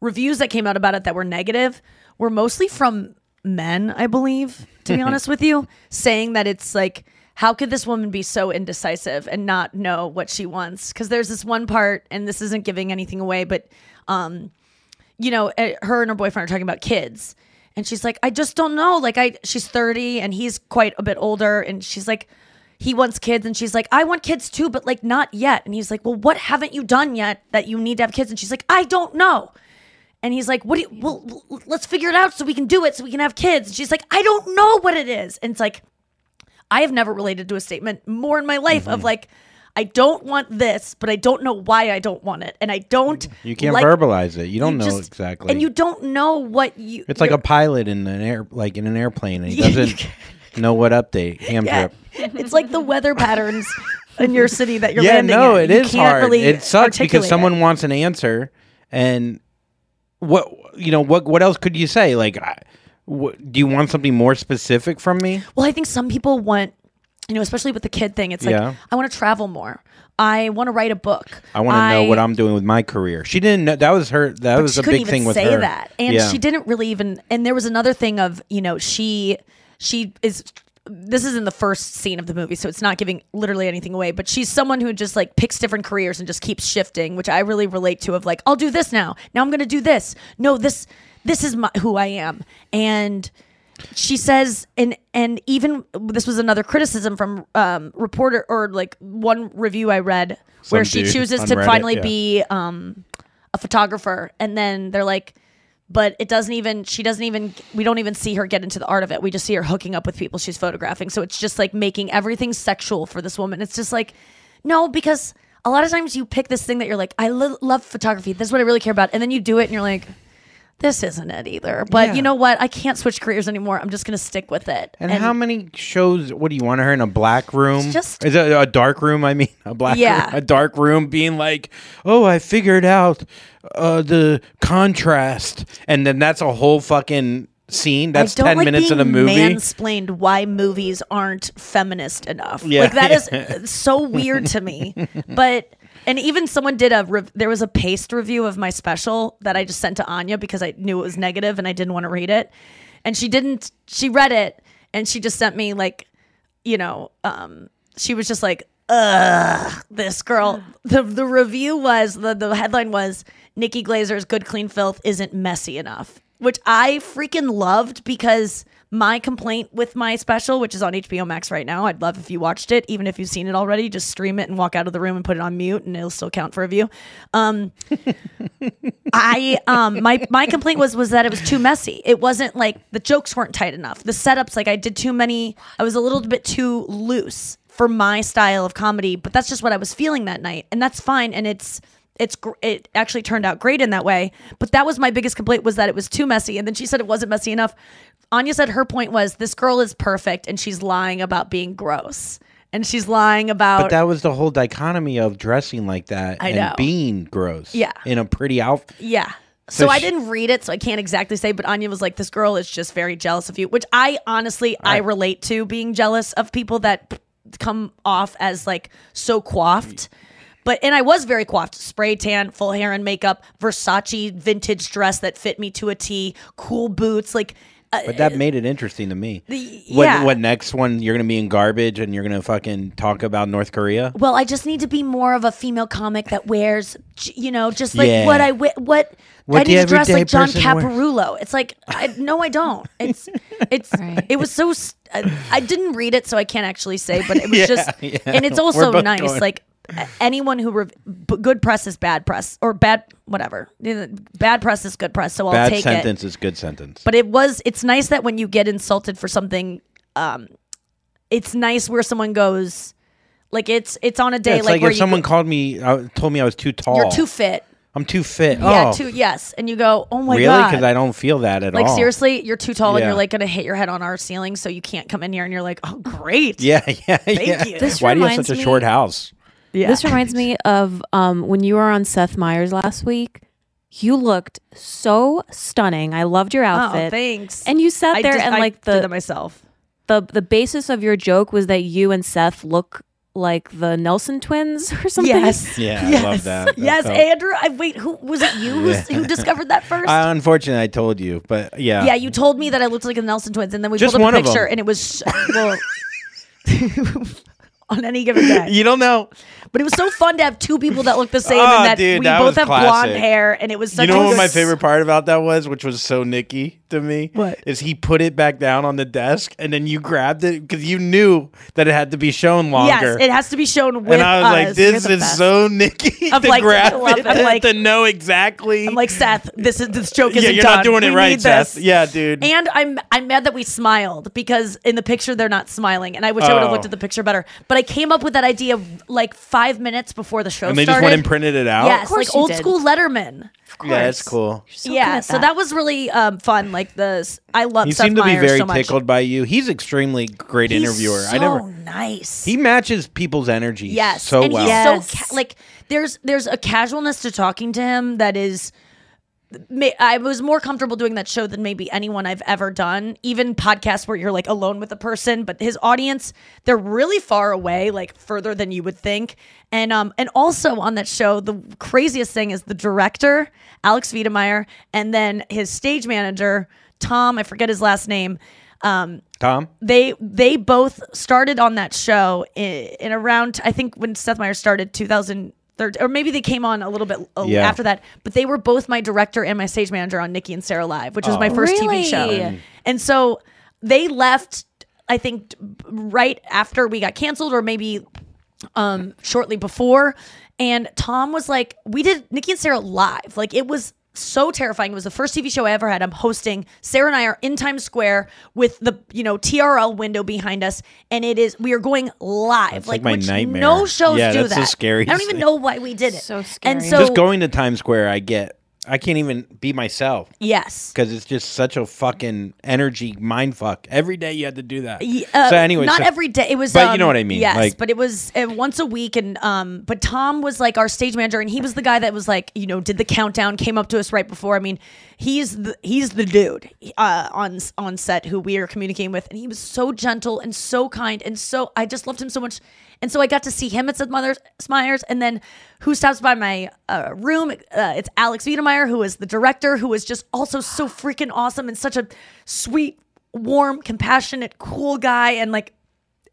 reviews that came out about it that were negative were mostly from men, I believe, to be honest with you, saying that it's like, how could this woman be so indecisive and not know what she wants? Because there's this one part, and this isn't giving anything away, but, um, you know, eh, her and her boyfriend are talking about kids. And she's like, I just don't know. Like, I, she's 30 and he's quite a bit older. And she's like, he wants kids. And she's like, I want kids too, but like, not yet. And he's like, Well, what haven't you done yet that you need to have kids? And she's like, I don't know. And he's like, "What do you? Well, let's figure it out so we can do it, so we can have kids." And she's like, "I don't know what it is." And it's like, I have never related to a statement more in my life Mm-hmm. of like, I don't want this, but I don't know why I don't want it, and I don't. You can't like- verbalize it. You don't know just- exactly. and you don't know what you. it's like a pilot in an air, like in an airplane, and he doesn't know what update. Ham Yeah. trip. it's like the weather patterns in your city that you're yeah, landing no, in. it You is can't hard. Really it sucks because articulate it. someone wants an answer, and what you know, what what else could you say? Like, I, what, do you want something more specific from me? Well, I think some people want, you know, especially with the kid thing. It's like Yeah. I want to travel more. I want to write a book. I want to know what I'm doing with my career. She didn't know that was her. That was a big thing with her. say that, and Yeah. she didn't really even. And there was another thing of you know she she is this is in the first scene of the movie, so it's not giving literally anything away. But she's someone who just like picks different careers and just keeps shifting, which I really relate to. Of like, I'll do this now. Now I'm going to do this. No, this this is my, who I am. And she says, and and even this was another criticism from um, reporter or like one review I read where she chooses to Reddit, finally yeah. be um, a photographer, and then they're like but it doesn't even she doesn't even we don't even see her get into the art of it. We just see her hooking up with people she's photographing. So it's just like making everything sexual for this woman. It's just like no because a lot of times you pick this thing that you're like i lo- love photography. This is what i really care about. And then you do it and you're like this isn't it either but Yeah. you know what i can't switch careers anymore i'm just gonna stick with it And, how many shows? What do you want her in a black room? just- is it a dark room? I mean, a black Yeah. room, a dark room, being like, "Oh, I figured out uh, the contrast," and then that's a whole fucking scene. That's ten like minutes of the movie. Mansplained why movies aren't feminist enough. Yeah. Like that is so weird to me. But and even someone did a rev- there was a paste review of my special that I just sent to Anya because I knew it was negative and I didn't want to read it. And she didn't. She read it and she just sent me like, you know, um, she was just like, ugh, this girl. The the review was the the headline was Nikki Glaser's Good Clean Filth isn't messy enough, which I freaking loved because my complaint with my special, which is on HBO Max right now, I'd love if you watched it, even if you've seen it already. Just stream it and walk out of the room and put it on mute, and it'll still count for a view. Um, I um my my complaint was was that it was too messy. It wasn't like the jokes weren't tight enough. The setups like I did too many. I was a little bit too loose for my style of comedy, but that's just what I was feeling that night, and that's fine. And it's it's gr- it actually turned out great in that way. But that was my biggest complaint was that it was too messy. And then she said it wasn't messy enough. Anya said her point was this girl is perfect, and she's lying about being gross, and she's lying about But that was the whole dichotomy of dressing like that I and know. being gross. Yeah. in a pretty outfit. Yeah. So, So I didn't read it, so I can't exactly say. But Anya was like, "This girl is just very jealous of you," which I honestly I relate to being jealous of people that come off as like so coiffed. But and I was very coiffed, spray tan, full hair and makeup, Versace vintage dress that fit me to a T, cool boots, like. Uh, But that made it interesting to me. The- what, yeah. what next one? You're gonna be in garbage and you're gonna fucking talk about North Korea. Well, I just need to be more of a female comic that wears, you know, just like Yeah. what I wi- what, What I the need to dress like John person wears. Caparulo. It's like I, no, I don't. It's it's it was so. I didn't read it, so I can't actually say. But it was Yeah, just, yeah. and it's also nice. going- Like a- anyone who rev- good press is bad press or bad whatever. Bad press is good press. So I'll Bad take it. sentence is good sentence. But it was it's nice that when you get insulted for something, um, it's nice where someone goes, like it's it's on a day it's like, like, where if you someone go- called me, uh, told me I was too tall. you're too fit. I'm too fit. Oh yeah, oh, too yes, and you go, oh my really? god, Because I don't feel that at like all. Like seriously, you're too tall and you're like gonna hit your head on our ceiling, so you can't come in here, and you're like, oh great, Yeah, yeah, Thank yeah. you. This Why do you have such a me- short house? Yeah. This reminds me of um, when you were on Seth Meyers last week. You looked so stunning. I loved your outfit. Oh, thanks. And you sat I there just- and I like did the myself. the the basis of your joke was that you and Seth look like the Nelson twins or something. Yes, Yeah, I love that. That Yes, felt- Andrew. I wait. Who was it? You who, who discovered that first? Uh, unfortunately, I told you, but yeah. Yeah, you told me that I looked like the Nelson twins, and then we Just pulled up one a of 'em. picture, and it was well on any given day. You don't know. But it was so fun to have two people that look the same, Oh, and that dude, we that both have blonde hair, and it was such You know what my favorite part about that was, which was so Nicky to me? What? Is he put it back down on the desk and then you grabbed it because you knew that it had to be shown longer. Yes, it has to be shown with and I was us. like, this is best. so Nicky I'm to like, grab it, it. I'm like- to know exactly. I'm like Seth. This is this joke isn't you're done. not doing it We right, need Seth. this. Yeah, dude. And I'm I'm mad that we smiled because in the picture they're not smiling, and I wish I would have Oh. looked at the picture better. But I came up with that idea like five minutes before the show and they started. just went and printed it out. Yes, course like old did. school Letterman. yeah, that's cool. So good yeah, at so that. that was really um, fun. Like the I love. He Seth seemed to be very so much. tickled by you. He's extremely great He's interviewer. So I never. nice. He matches people's energy Yes, so and well. he's Yes. so ca- like there's there's a casualness to talking to him that is. I was more comfortable doing that show than maybe anyone I've ever done. Even podcasts where you're like alone with a person, but his audience they're really far away, like further than you would think. And um and also on that show, the craziest thing is the director Alex Wiedemeyer, and then his stage manager Tom. I forget his last name. Um, Tom? they they both started on that show in, in around I think when Seth Meyers started 2013 or maybe they came on a little bit uh, Yeah. after that but they were both my director and my stage manager on Nikki and Sara Live which was my Oh. first Really? TV show and so they left I think right after we got canceled or maybe um shortly before and Tom was like we did Nikki and Sara live like it was so terrifying it was the first TV show I ever had I'm hosting Sara and I are in Times Square with the you know TRL window behind us and it is we are going live That's like, like my which nightmare. no shows Yeah, do that's the that scariest I don't even know why we did it So scary. and so Just going to Times Square, I get. I can't even be myself yes because it's just such a fucking energy mind fuck. Every day you had to do that. Uh, so anyway, not so- every day. It was, but you um, know what I mean. Yes, Like- but it was uh, once a week, and um, but Tom was like our stage manager, and he was the guy that was like, you know, did the countdown, came up to us right before. I mean, he's the he's the dude uh, on on set who we are communicating with, and he was so gentle and so kind, and so I just loved him so much. And so I got to see him at Seth Meyers, Myers, and then who stops by my uh, room? Uh, it's Alex Wiedemeyer, who is the director, who is just also so freaking awesome and such a sweet, warm, compassionate, cool guy, and like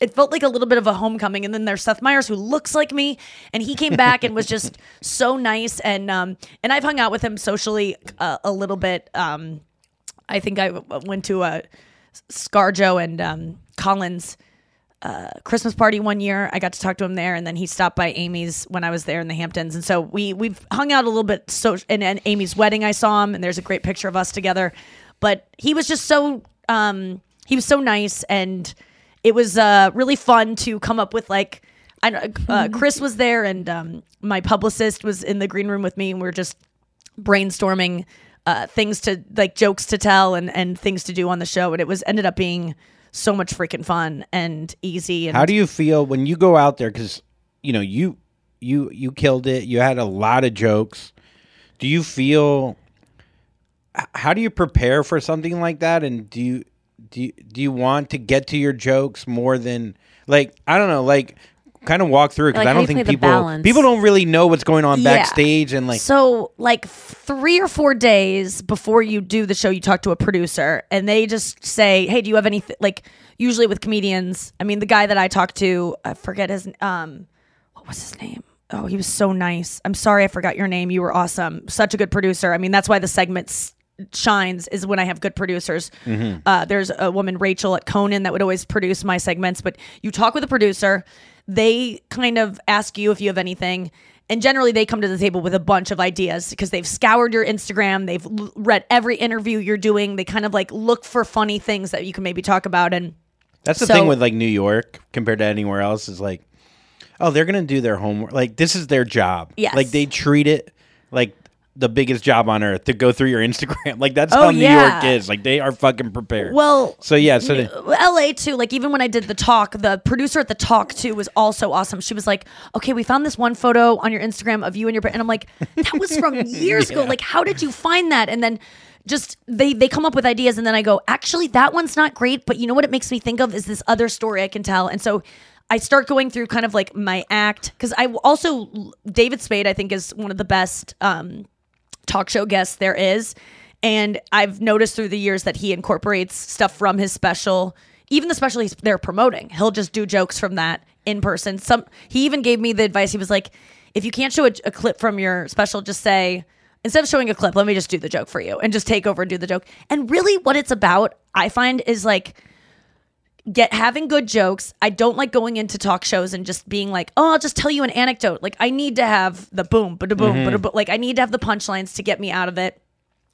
it felt like a little bit of a homecoming. And then there's Seth Meyers, who looks like me, and he came back and was just so nice. And um, and I've hung out with him socially uh, a little bit. Um, I think I w- went to a ScarJo and um, Colin's uh, Christmas party one year. I got to talk to him there, and then he stopped by Amy's when I was there in the Hamptons, and so we we've hung out a little bit. So, and, and Amy's wedding, I saw him, and there's a great picture of us together. But he was just so um, he was so nice, and it was uh, really fun to come up with like. I uh, Chris was there, and um, my publicist was in the green room with me, and we are just brainstorming uh, things to like jokes to tell and and things to do on the show, and it was ended up being so much freaking fun and easy. And How do you feel when you go out there? Because you know you you you killed it. You had a lot of jokes. Do you feel? How do you prepare for something like that? And do you do you, do you want to get to your jokes more than like I don't know like kind of walk through because Like, I don't think people people don't really know what's going on Yeah. backstage and like so like three or four days before you do the show you talk to a producer and they just say hey do you have any like usually with comedians i mean the guy that i talked to i forget his um what was his name? Oh he was so nice. I'm sorry i forgot your name. You were awesome. Such a good producer. I mean that's why the segment s- shines is when i have good producers uh, there's a woman rachel at conan that would always produce my segments but you talk with a producer they kind of ask you if you have anything and generally they come to the table with a bunch of ideas because they've scoured your instagram they've l- read every interview you're doing they kind of like look for funny things that you can maybe talk about and That's the So- thing with like New York compared to anywhere else is like, oh, they're gonna do their homework. Like this is their job. Yes. Like they treat it like the biggest job on earth to go through your Instagram. Like that's Oh, how New yeah. York is. Like they are fucking prepared. well so yeah. So they, LA too. Like even when I did the talk, the producer at the talk too was also awesome. She was like, "Okay, we found this one photo on your Instagram of you and your," and I'm like, "That was from years ago. Like, how did you find that?" And then just they they come up with ideas, and then I go, "Actually, that one's not great, but you know what? It makes me think of is this other story I can tell." And so. I start going through kind of like my act because I also David Spade I think is one of the best um, talk show guest there is. And I've noticed through the years that he incorporates stuff from his special, even the special he's they're promoting. He'll just do jokes from that in person. Some he even gave me the advice. He was like, if you can't show a, a clip from your special, just say instead of showing a clip, let me just do the joke for you and just take over and do the joke. And really, what it's about, I find, is like get having good jokes. I don't like going into talk shows and just being like, "Oh, I'll just tell you an anecdote." Like I need to have the boom, but boom, but like I need to have the punchlines to get me out of it.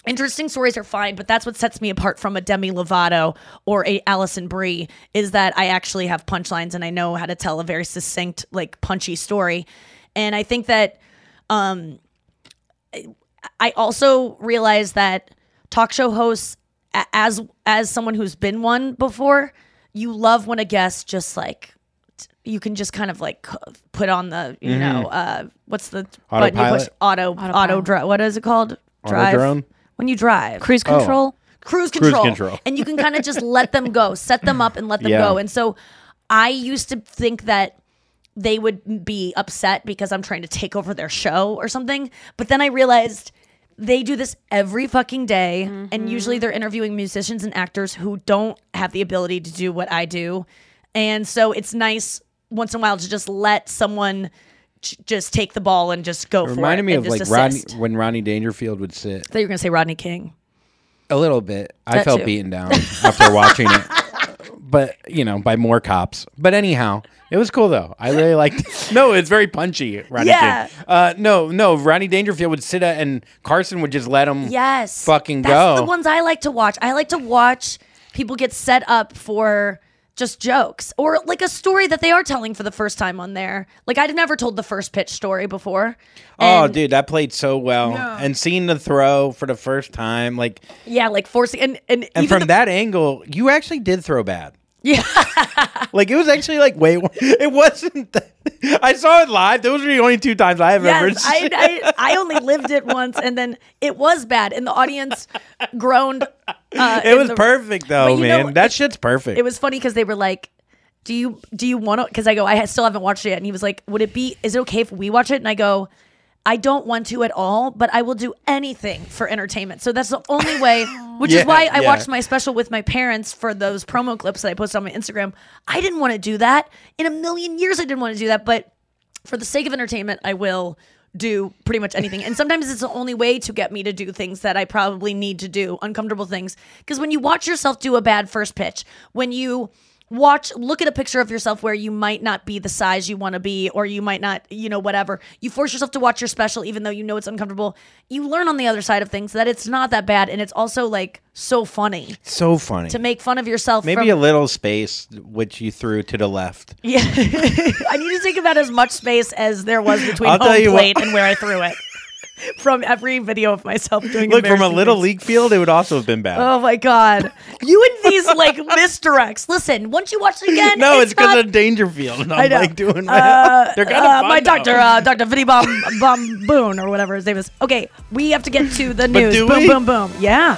Interesting stories are fine, but that's what sets me apart from a Demi Lovato or a Alison Brie is that I actually have punchlines and I know how to tell a very succinct, like punchy story. And I think that um I also realize that talk show hosts as as someone who's been one before, you love when a guest just like you can just kind of like put on the you Mhm. know uh what's the button you push Autopilot? auto auto drive what is it called drive Autodrone? when you drive Cruise Oh. control. cruise Cruise control. control. and you can kind of just let them go, set them up and let them Yeah. go. And so I used to think that they would be upset because I'm trying to take over their show or something. But then I realized they do this every fucking day. Mm-hmm. And usually they're interviewing musicians and actors who don't have the ability to do what I do. And so it's nice once in a while to just let someone j- just take the ball and just go for It reminded me and of like Rodney when Ronnie Dangerfield would sit. I thought you were going to say Rodney King. A little bit. I felt too. beaten down after watching it. But, you know, by more cops. But anyhow, it was cool though. I really liked No, it's very punchy, Ronnie Yeah. King. Uh no, no, Ronnie Dangerfield would sit at and Carson would just let him Yes. fucking That's go. the ones I like to watch. I like to watch people get set up for just jokes or like a story that they are telling for the first time on there. Like I'd never told the first pitch story before. Oh, dude, that played so well. And seeing the throw for the first time, like Yeah, like forcing and and, and even from the- that angle, you actually did throw bad. Yeah. Like it was actually like wait, it wasn't. That, I saw it live. Those were the only two times I have ever Yes, seen. I, I I only lived it once, and then it was bad, and the audience groaned. Uh, it was the- perfect though, you know, man. that shit's perfect. It was funny because they were like, "Do you do you want to?" Because I go, "I still haven't watched it yet," and he was like, "Would it be? Is it okay if we watch it?" And I go. I don't want to at all, but I will do anything for entertainment. So that's the only way, which Yeah, is why I yeah. watched my special with my parents for those promo clips that I posted on my Instagram. I didn't want to do that. In a million years, I didn't want to do that. But for the sake of entertainment, I will do pretty much anything. And sometimes it's the only way to get me to do things that I probably need to do, uncomfortable things. Because when you watch yourself do a bad first pitch, when you watch look at a picture of yourself where you might not be the size you want to be or you might not you know whatever. You force yourself to watch your special even though you know it's uncomfortable. You learn on the other side of things that it's not that bad and it's also like so funny. So funny. to make fun of yourself Maybe from, a little space which you threw to the left. yeah. I need to think about as much space as there was between I'll home you what- plate and where i threw it from every video of myself doing. Look, from a little things. league field, it would also have been bad. Oh my god! You and these like misdirects. Listen, once you watch it again, no, it's because not- of Dangerfield. And I I'm know. like doing my, Uh, of uh, fun, my doctor, uh, Doctor Vinny Bum Bum Boone or whatever his name is. Okay, we have to get to the news. boom, boom, boom. Yeah.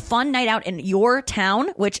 fun night out in your town, which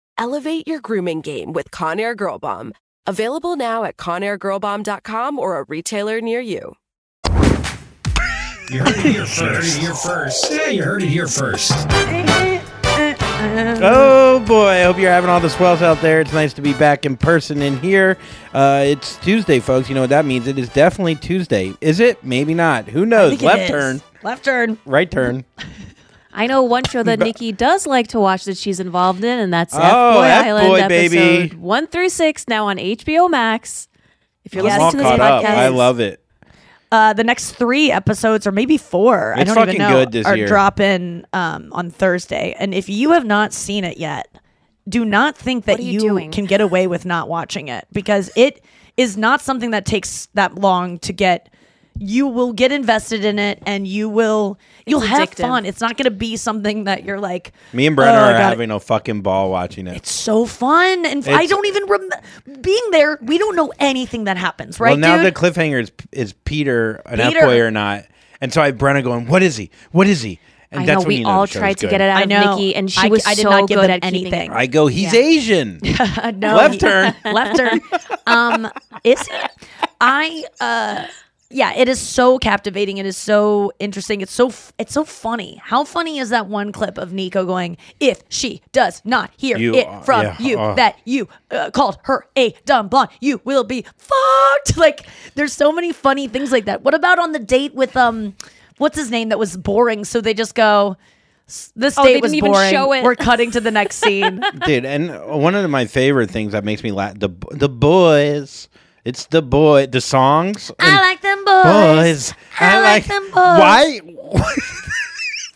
Elevate your grooming game with Conair Girl Bomb. Available now at ConairGirlBomb.com or a retailer near you. You heard it here first. You heard it here first. Yeah, you heard it here first. Oh boy, I hope you're having all the swells out there. It's nice to be back in person in here. Uh, it's Tuesday, folks. You know what that means? It is definitely Tuesday. Is it? Maybe not. Who knows? Left turn, Left turn. right turn. I know one show that Nikki does like to watch that she's involved in, and that's Oh, F-Boy F-Boy, Island baby. episode one through six now on HBO Max. If you're I'm all listening to this podcast, up. I love it. Uh, the next three episodes, or maybe four, I don't even know, good this are year. dropping um, on Thursday. And if you have not seen it yet, do not think that you you, can get away with not watching it because it is not something that takes that long to get. You will get invested in it, and you will you'll have addictive. fun. It's not going to be something that you're like. Me and Brenna "Oh, are gotta-" having a fucking ball watching it. It's so fun, and I It's- don't even rem- being there. We don't know anything that happens, right? well, now dude? the cliffhanger is, is Peter an Peter. F boy or not? And so I have Brenna going, "What is he? What is he?" And I that's know when we you know all tried to good. get it out I of know. Nikki, and she I- was I did so not give good at anything. I go, he's Yeah. Asian. no, Left he- turn. left turn. Um, it's I uh, yeah, it is so captivating. It is so interesting. It's so it's so funny. How funny is that one clip of Nico going, "If she does not hear You it are- from yeah, you uh. that you uh, called her a dumb blonde, you will be fucked." Like, there's so many funny things like that. What about on the date with um, what's his name that was boring? So they just go. "S- This Oh, they date was didn't even boring. show it." We're cutting to the next scene. dude. And one of my favorite things that makes me laugh the the boys. It's the boy. The songs. I like them boys. boys. I like them boys. Why?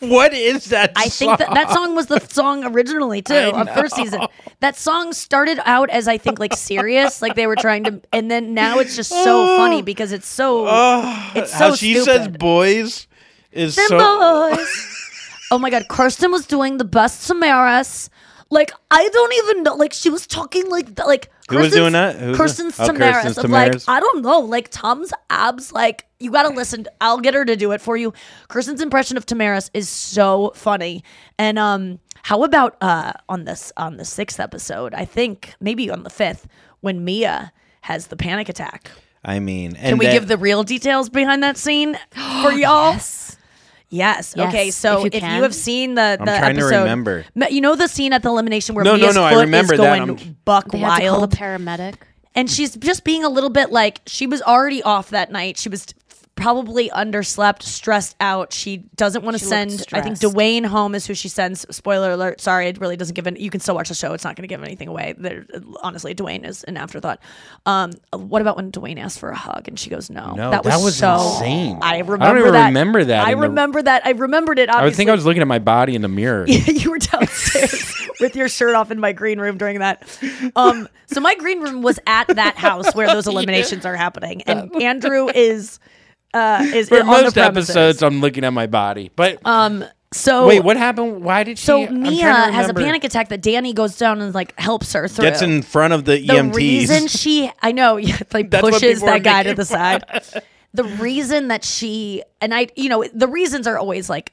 what is that? I think that that song? song was the song originally too of first season. That song started out as I think like serious, like they were trying to, and then now it's just so funny because it's so Oh, it's so how she says boys is Them so. boys. oh my god, Kirsten was doing the best Tamaris. Like I don't even know. Like she was talking like like Who was doing that? Who was Kirsten's that? Oh, Tamaris. Kirsten's of like I don't know. Like Tom's abs. Like you got to listen. I'll get her to do it for you. Kirsten's impression of Tamaris is so funny. And um, how about uh on this on the sixth episode? I think maybe on the fifth when Mia has the panic attack. I mean, and Can we then- give the real details behind that scene for y'all? Yes. Yes. Yes, Okay. So if if you you, have seen the the I'm trying to episode, remember. You know the scene at the elimination where No, no, Mia's no, I foot remember is that. going I'm- buck They had to call wild, the paramedic. and she's just being a little bit like she was already off that night. She was probably underslept, stressed out. She doesn't want to send. I think. Dwayne home is who she sends. Spoiler alert. Sorry, it really doesn't give. Any, you can still watch the show. It's not going to give anything away. There, honestly, Dwayne is an afterthought. Um, what about when Dwayne asked for a hug and she goes no? No, that was, that was so insane. I I don't remember even that. remember that I in the- remember that. I remembered it. I would Obviously, think I was looking at my body in the mirror. you were downstairs with your shirt off in my green room during that. Um, so my green room was at that house where those eliminations are happening, and Andrew is uh, is For on most the episodes, I'm looking at my body, but Um, So Wait, what happened? Why did she? So Mia has a panic attack that Danny goes down and like helps her through. Gets in front of the, the EMTs. reason she I know yeah, like That's pushes that guy to the side. the reason that she and I you know the reasons are always like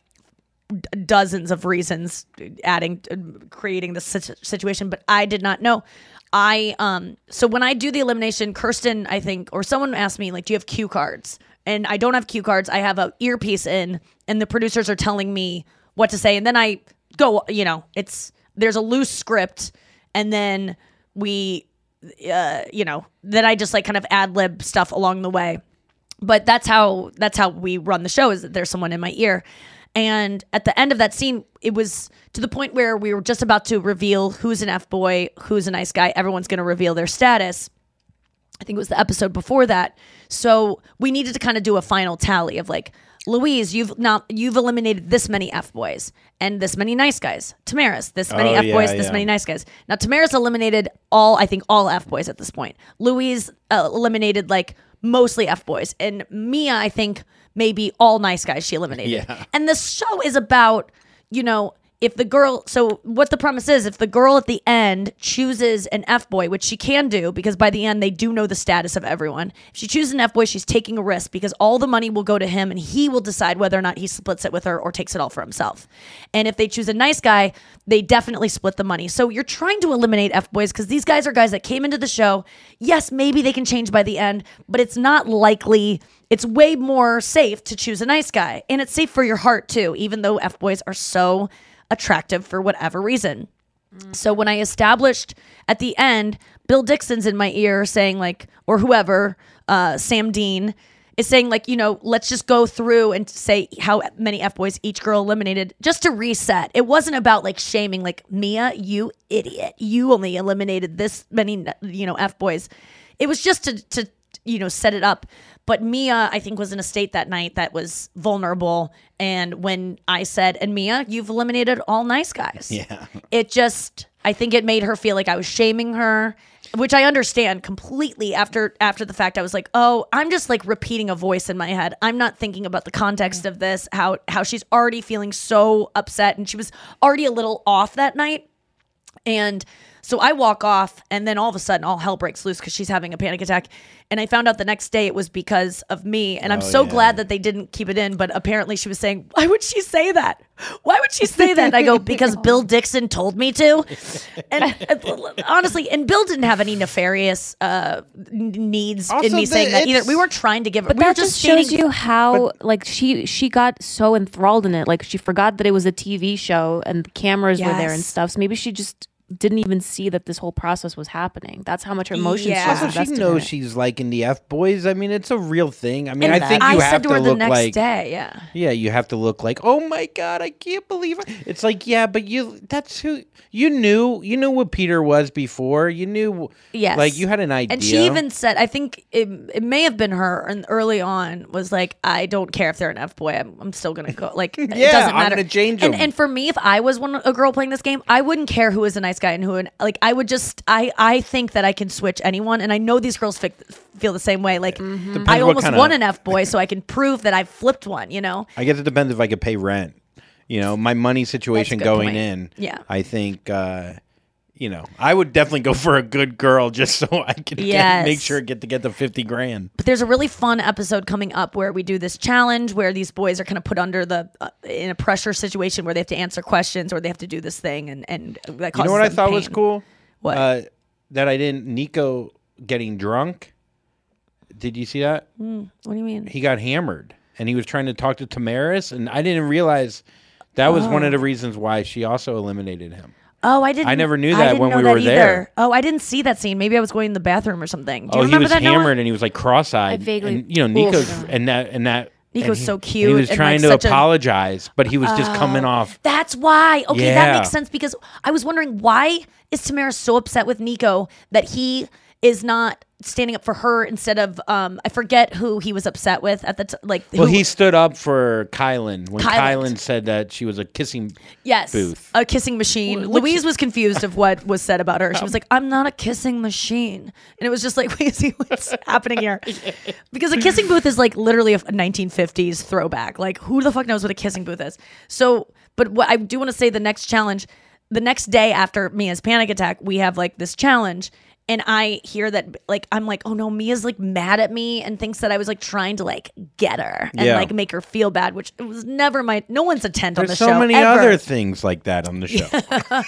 dozens of reasons adding uh, creating this sit- situation but I did not know I um so when I do the elimination Kirsten I think or someone asked me like do you have cue cards and I don't have cue cards. I have a earpiece in and the producers are telling me what to say. And then I go you know it's there's a loose script and then we uh you know then I just like kind of ad lib stuff along the way. But that's how that's how we run the show is that there's someone in my ear. And at the end of that scene it was to the point where we were just about to reveal who's an f-boy who's a nice guy everyone's going to reveal their status i think it was the episode before that so we needed to kind of do a final tally of like louise you've not you've eliminated this many f-boys and this many nice guys tamaris this many Oh, f-boys yeah, this yeah. many nice guys now tamaris eliminated all i think all f-boys at this point louise uh, eliminated like mostly F boys. And Mia, I think, maybe all nice guys she eliminated. Yeah. And the show is about, you know, if the girl, so what the premise is, if the girl at the end chooses an F boy, which she can do because by the end they do know the status of everyone. If she chooses an F boy, she's taking a risk because all the money will go to him and he will decide whether or not he splits it with her or takes it all for himself. And if they choose a nice guy, they definitely split the money. So you're trying to eliminate F boys because these guys are guys that came into the show. Yes, maybe they can change by the end, but it's not likely. It's way more safe to choose a nice guy. And it's safe for your heart too, even though F boys are so attractive for whatever reason. So when I established at the end, Bill Dixon's in my ear saying like, or whoever, uh, Sam Dean is saying like, you know, let's just go through and say how many F boys each girl eliminated just to reset. It wasn't about like shaming like Mia, you idiot, you only eliminated this many, you know, F boys. It was just to to you know set it up. But Mia, I think, was in a state that night that was vulnerable. And when I said, "And Mia, you've eliminated all nice guys," Yeah. it just I think it made her feel like I was shaming her, which I understand completely after after the fact. I was like, "Oh, I'm just like repeating a voice in my head. I'm not thinking about the context of this, how how she's already feeling so upset and she was already a little off that night." And so I walk off, and then all of a sudden, all hell breaks loose because she's having a panic attack. And I found out the next day it was because of me. And I'm Oh, so yeah. glad that they didn't keep it in. But apparently, she was saying, Why would she say that? Why would she say that? And I go, Because Bill Dixon told me to. And uh, honestly, and Bill didn't have any nefarious uh, n- needs in me the- saying that either. We weren't trying to give her. But we were that just just shows stating- you how like she she got so enthralled in it. Like she forgot that it was a TV show and the cameras were there and stuff. So maybe she just didn't even see that this whole process was happening. That's how much her emotions Yeah. she was Also, she invested in knows she's liking the F boys. I mean, it's a real thing. I mean, And I think you I have said to her to the look next like day, yeah. Yeah, you have to look like, oh my god, I can't believe it. It's like, yeah, but you that's who you knew. You knew what Peter was before. You knew, Yes. like you had an idea. And she even said, I think it, it may have been her, and early on was like, I don't care if they're an F boy. I'm, I'm still gonna go. Like, it Yeah, doesn't I'm matter. gonna change and, 'em. and for me, if I was one a girl playing this game, I wouldn't care who is a nice guy and who, an, like, I would just, I, I think that I can switch anyone, and I know these girls fi- feel the same way. Like, Depends I almost kinda- won an F boy, so I can prove that I flipped one. You know? I guess it depends if I could pay rent. You know, my money situation going point. in. Yeah. I think. uh you know, I would definitely go for a good girl just so I can get, Yes. make sure get to get the fifty grand. But there's a really fun episode coming up where we do this challenge where these boys are kind of put under the uh, in a pressure situation where they have to answer questions or they have to do this thing and and that You know what I thought was cool? What? Uh, that I didn't. Nico getting drunk. Did you see that? Hmm, what do you mean? He got hammered, and he was trying to talk to Tamaris, and I didn't realize that was one of the reasons why she also eliminated him. Oh, I didn't. I never knew that when we that were either. there. Oh, I didn't see that scene. Maybe I was going to the bathroom or something. Do oh, you oh, he remember was that? Noah? hammered, and he was like cross-eyed. I vaguely- and, you know, Nico's Oof. and that and that. Nico's and he- so cute He was trying like, to such a- apologize, but he was just oh, coming Oh, off. That's why. Okay, that makes sense because I was wondering why is Tamara so upset with Nico that he is not standing up for her instead of um I forget who he was upset with at the t- like Well, who- he stood up for Kylan when Kylan. Kylan said that she was a kissing Yes. booth. A kissing machine. Wh- which- Louise was confused of what was said about her. She was like, I'm not a kissing machine. And it was just like, wait, see what's happening here. Because a kissing booth is like literally a 1950s throwback. Like, who the fuck knows what a kissing booth is? So, but what I do want to say the next challenge, the next day after Mia's panic attack, we have like this challenge. And I hear that, like, I'm like, oh no, Mia's like mad at me and thinks that I was like trying to like get her and Yeah. like make her feel bad, which it was never my, no one's intent on There's the so show. So many ever. other things like that on the show.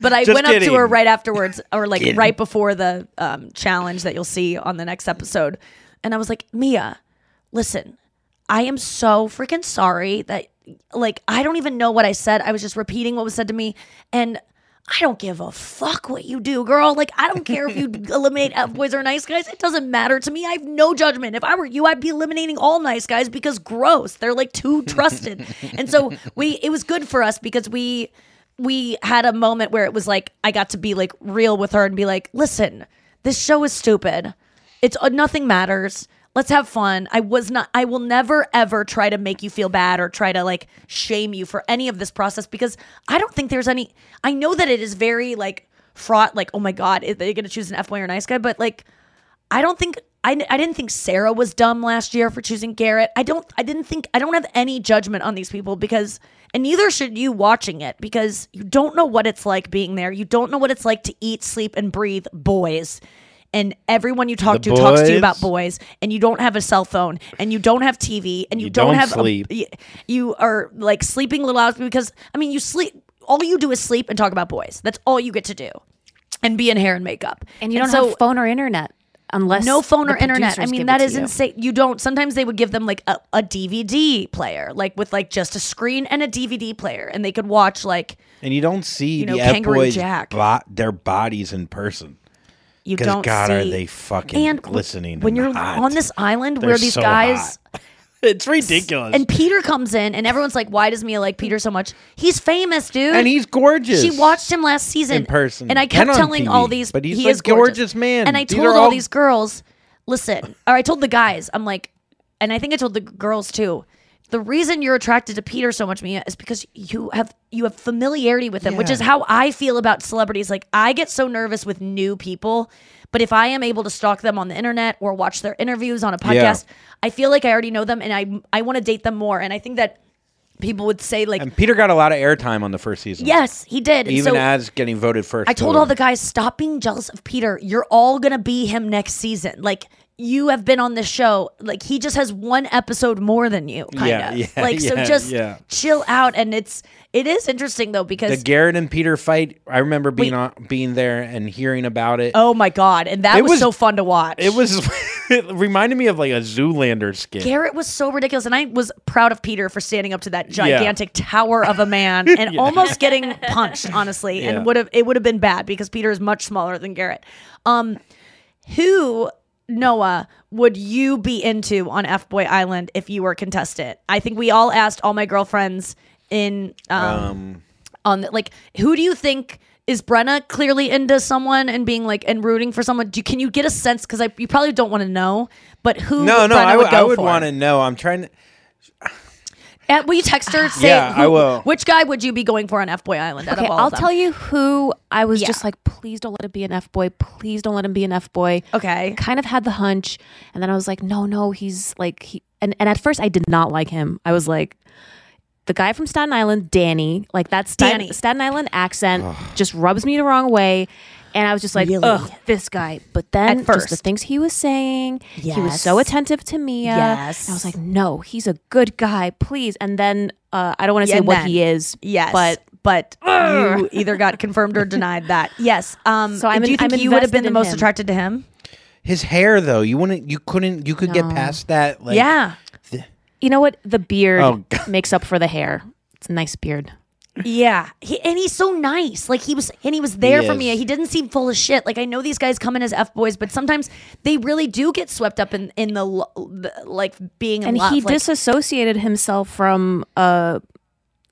But I went up to her right afterwards, or like Kidding. right before the um, challenge that you'll see on the next episode. And I was like, Mia, listen, I am so freaking sorry that, like, I don't even know what I said. I was just repeating what was said to me. And I don't give a fuck what you do, girl. Like, I don't care if you eliminate F boys or nice guys. It doesn't matter to me. I have no judgment. If I were you, I'd be eliminating all nice guys because gross. They're like too trusted. and so we, it was good for us because we, we had a moment where it was like I got to be like real with her and be like, "Listen, this show is stupid. It's uh, nothing matters. Let's have fun. I was not I will never ever try to make you feel bad or try to like shame you for any of this process because I don't think there's any I know that it is very like fraught like, "Oh my god, are they going to choose an F boy or nice guy?" But like I don't think I, I didn't think Sarah was dumb last year for choosing Garrett. I don't I didn't think I don't have any judgment on these people because and neither should you watching it because you don't know what it's like being there. You don't know what it's like to eat, sleep and breathe boys. And everyone you talk The to talks to you about boys. boys and you don't have a cell phone and you don't have TV and you, You don't, don't have a- sleep. y- you are like sleeping little hours because I mean you sleep all you do is sleep and talk about boys. That's all you get to do. And be in hair and makeup. And you don't so, have phone or internet unless no phone the or internet. I producers mean, give that it is to you. insane. You don't. Sometimes they would give them like a, a DVD player, like with like just a screen and a DVD player, and they could watch like And you don't see You know, the F Kangaroo boys Jack. bo- their bodies in person. You don't God, see. are they fucking and glistening when you're hot. on this island They're where these so guys. hot. It's ridiculous. And Peter comes in, and everyone's like, "Why does Mia like Peter so much? He's famous, dude, And he's gorgeous. She watched him last season In person. and I kept And telling TV. all these, But he's he like is gorgeous. gorgeous man. And I These told all, all- these girls, listen, or I told the guys, I'm like, and I think I told the girls too. The reason you're attracted to Peter so much, Mia, is because you have you have familiarity with him, which is how I feel about celebrities. Like I get so nervous with new people, but if I am able to stalk them on the internet or watch their interviews on a Yeah. podcast, I feel like I already know them and I I want to date them more. And I think that people would say like, And Peter got a lot of airtime on the first season. yes, he did. Even so- as getting voted first. I told all the guys, stop being jealous of Peter. You're all gonna be him next season. Like you have been on this show. Like he just has one episode more than you, kind Yeah, of. yeah, like so just yeah. chill out. And it's it is interesting though because the Garrett and Peter fight. I remember being Wait. on, being there and hearing about it. oh my god, and that was, was- so fun to watch. It was. it reminded me of like a Zoolander skit. Garrett was so ridiculous, and I was proud of Peter for standing up to that gigantic tower of a man and Yeah. almost getting punched. Honestly, Yeah. and would have it would have been bad because Peter is much smaller than Garrett. Um, who Noah would you be into on F Boy Island if you were a contestant? I think we all asked all my girlfriends in um, Um, on the, like who do you think is Brenna clearly into someone and being like and rooting for someone? Do can you get a sense because I you probably don't want to know, but who? no, no, Brenna I would would. I would want to know. I'm trying to. Uh, will you text her? Say Yeah, who- I will. Which guy would you be going for on F Boy Island? Out Okay, of all I'll of them? tell you who I was Yeah. just like, please don't let him be an F boy. Please don't let him be an F boy. Okay. Kind of had the hunch, and then I was like, no, no, he's like he. And and at first I did not like him. I was like, the guy from Staten Island, Danny, like that Staten, Danny. Staten Island accent just rubs me the wrong way. And I was just like, Really? ugh, this guy. But then At just the things he was saying, he was so attentive to Mia. Yes. And I was like, no, he's a good guy, please. And then uh, I don't want to say what then- he is. Yes, But but you either got confirmed or denied that. Yes. Um. So I'm do you think I'm you would have been the most him. attracted to him? His hair, though, you wouldn't. You couldn't. You could get past that. Like, yeah. You know what? The beard Oh, makes up for the hair. It's a nice beard. Yeah, he, and he's so nice. Like he was, and he was there He for is. me. He didn't seem full of shit. Like I know these guys come in as f boys, but sometimes they really do get swept up in in the, lo- the like being in and love. he Like, disassociated himself from uh,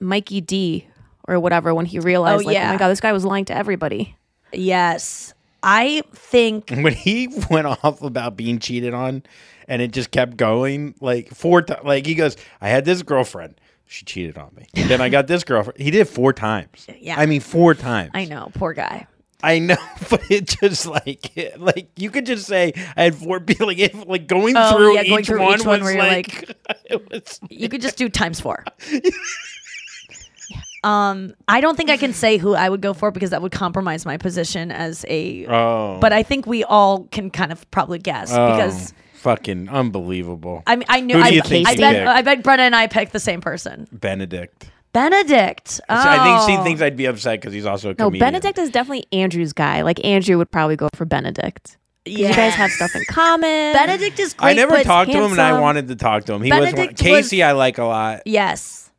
Mikey D or whatever when he realized, Oh, like, oh yeah. my god, this guy was lying to everybody. Yes. I think when he went off about being cheated on and it just kept going like four times like he goes i had this girlfriend she cheated on me then i got this girlfriend he did it four times Yeah. i mean four times I know, poor guy. I know, but it just like like you could just say I had four people like like going Oh, through yeah, going each through one each one was where you're like, it was You could just do times four. um, I don't think I can say who I would go for because that would compromise my position as a. Oh. But I think we all can kind of probably guess oh, because fucking unbelievable. I mean I knew Who do I, you think I you bet picked? I bet Brenna and I picked the same person. Benedict. Benedict. Oh. I think she thinks I'd be upset because he's also a No, comedian. Benedict is definitely Andrew's guy. Like Andrew would probably go for Benedict. 'Cause You guys have stuff in common. Benedict is great. I never but talked to him, and I handsome. wanted to talk to him. He was one, Benedict Casey. was- I like a lot. Yes.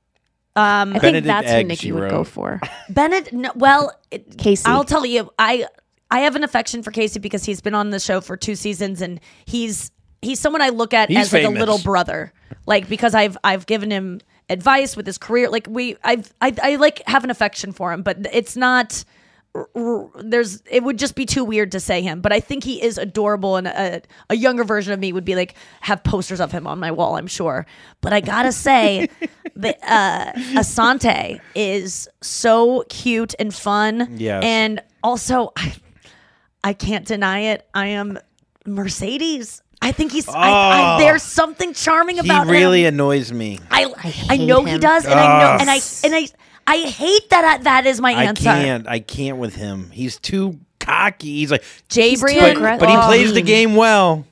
Um, I think Benedict that's who Egg, Nikki would go wrote. for. Bennett. No, well, it, Casey. I'll tell you, I I have an affection for Casey because he's been on the show for two seasons, and he's he's someone I look at He's as like a little brother, like because I've I've given him advice with his career. Like we, I've I, I like have an affection for him, but it's not. There's it would just be too weird to say him, but I think he is adorable, and a, a younger version of me would be like have posters of him on my wall. I'm sure, but I gotta say, the uh, Asante is so cute and fun. Yes. and also I, I can't deny it. I am Mercedes. I think he's. I, I, Oh. there's something charming about him. He really him. annoys me. I I, hate know he does, and I know, and I and I I hate that. I, that is my answer. I can't. I can't with him. He's too cocky. He's like Jay He's Brian, aggressive. but he Oh. plays the oh. game well.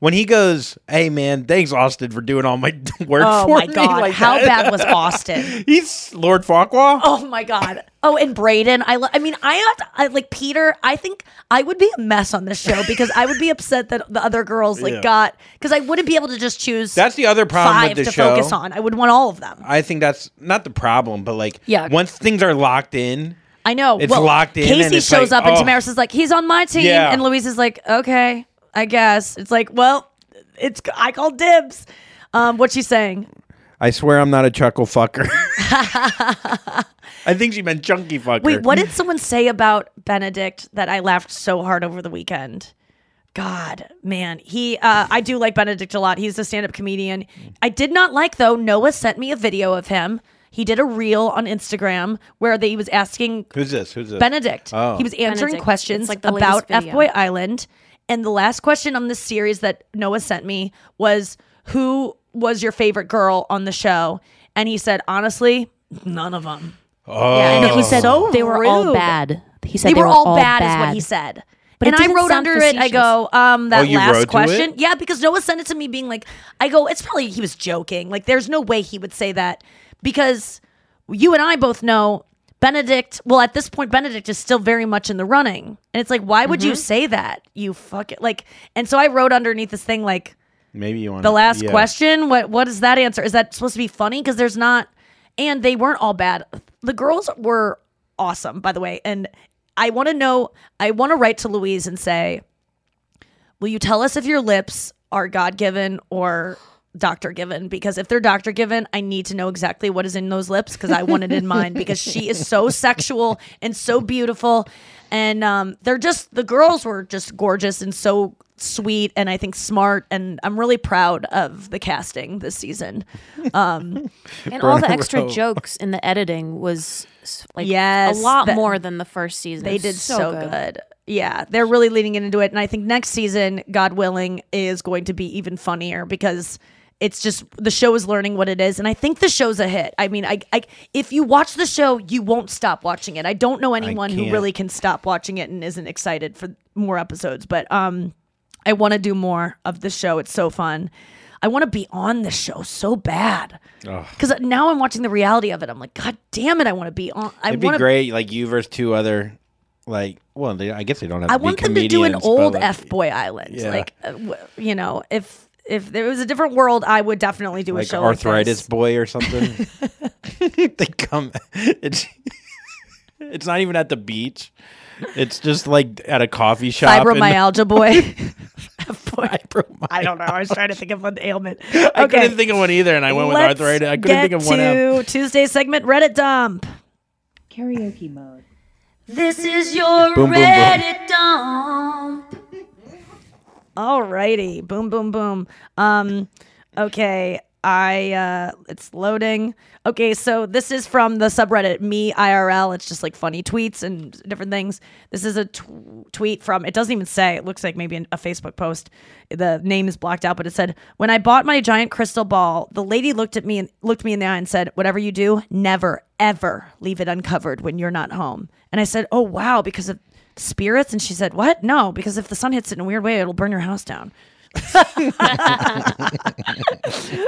When he goes, "Hey man, thanks Austin for doing all my work Oh for my me," god, like how that. bad was Austin? He's Lord Farquaad. Oh my god. Oh, and Braden. I. Lo- I mean, I have. To, I like Peter. I think I would be a mess on this show because I would be upset that the other girls like Yeah. got because I wouldn't be able to just choose. That's the other problem five with the to show. focus on. I would want all of them. I think that's not the problem, but like, Yeah. once things are locked in, I know. It's well, locked in Casey and shows like, up and oh. Tamaris is like, he's on my team, Yeah. and Louise is like, okay, I guess. It's like, well, it's I call dibs. Um, what's she saying? I swear I'm not a chuckle fucker. I think she meant chunky fucker. Wait, what did someone say about Benedict that I laughed so hard over the weekend? God, man, he. Uh, I do like Benedict a lot. He's a stand-up comedian. I did not like though. Noah sent me a video of him. He did a reel on Instagram where they, he was asking Who's this? Who's this? Benedict. Oh. He was answering Benedict. questions It's like the about latest F video. Boy Island. And the last question on this series that Noah sent me was Who was your favorite girl on the show? And he said, honestly, none of them. Oh. Yeah, and he said So they were all bad. He said They, were, all bad, is what he said. But and I wrote sound under it, I go, um, that Oh, last question. Yeah, because Noah sent it to me being like, I go, it's probably he was joking. Like, there's no way he would say that because you and I both know Benedict, well, at this point, Benedict is still very much in the running. And it's like, why would Mm-hmm. you say that? You fuck it. Like, and so I wrote underneath this thing, like, Maybe you want the last question, what what is that answer? Is that supposed to be funny? Because there's not, and they weren't all bad. The girls were awesome, by the way. And I want to know. I want to write to Louise and say, "Will you tell us if your lips are God given or doctor given? Because if they're doctor given, I need to know exactly what is in those lips because I want it in mine. Because she is so sexual and so beautiful, and um, they're just the girls were just gorgeous and so sweet and I think smart. And I'm really proud of the casting this season. Um, And all the extra Bro. jokes in the editing was like Yes, a lot the- more than the first season. They It was did so, good. Yeah, they're really leaning into it, and I think next season, God willing, is going to be even funnier because it's just the show is learning what it is, and I think the show's a hit. I mean, I, I if you watch the show, you won't stop watching it. I don't know anyone who really can stop watching it and isn't excited for more episodes, but um, I want to do more of the show. It's so fun. I want to be on the show so bad because now I'm watching the reality of it. I'm like, God damn it, I want to be on. I It'd be want to great, like you versus two other, like. Well, they, I guess they don't have. I to be want them to do an comedians, but, old like, F Boy Island. Yeah. Like, uh, w- you know, if if there was a different world, I would definitely do a like show arthritis like this. boy or something. they come. It's it's not even at the beach. It's just like at a coffee shop. and- Fibromyalgia boy. F boy. I don't know. I was trying to think of an ailment. I couldn't think of one either, and I went with Let's arthritis. I couldn't think of one else. to Tuesday segment Reddit dump. Karaoke mode. This is your Boom, boom, boom. Reddit dump. Alrighty, boom, boom, boom. Um, okay, I uh, it's loading. Okay, so this is from the subreddit me IRL. It's just like funny tweets and different things. This is a tw- tweet from. It doesn't even say. It looks like maybe an- a Facebook post. The name is blocked out, but it said, "When I bought my giant crystal ball, the lady looked at me and looked me in the eye and said, "Whatever you do, never ever leave it uncovered when you're not home." And I said, "Oh wow, because of." Spirits and she said what no because if the sun hits it in a weird way it'll burn your house down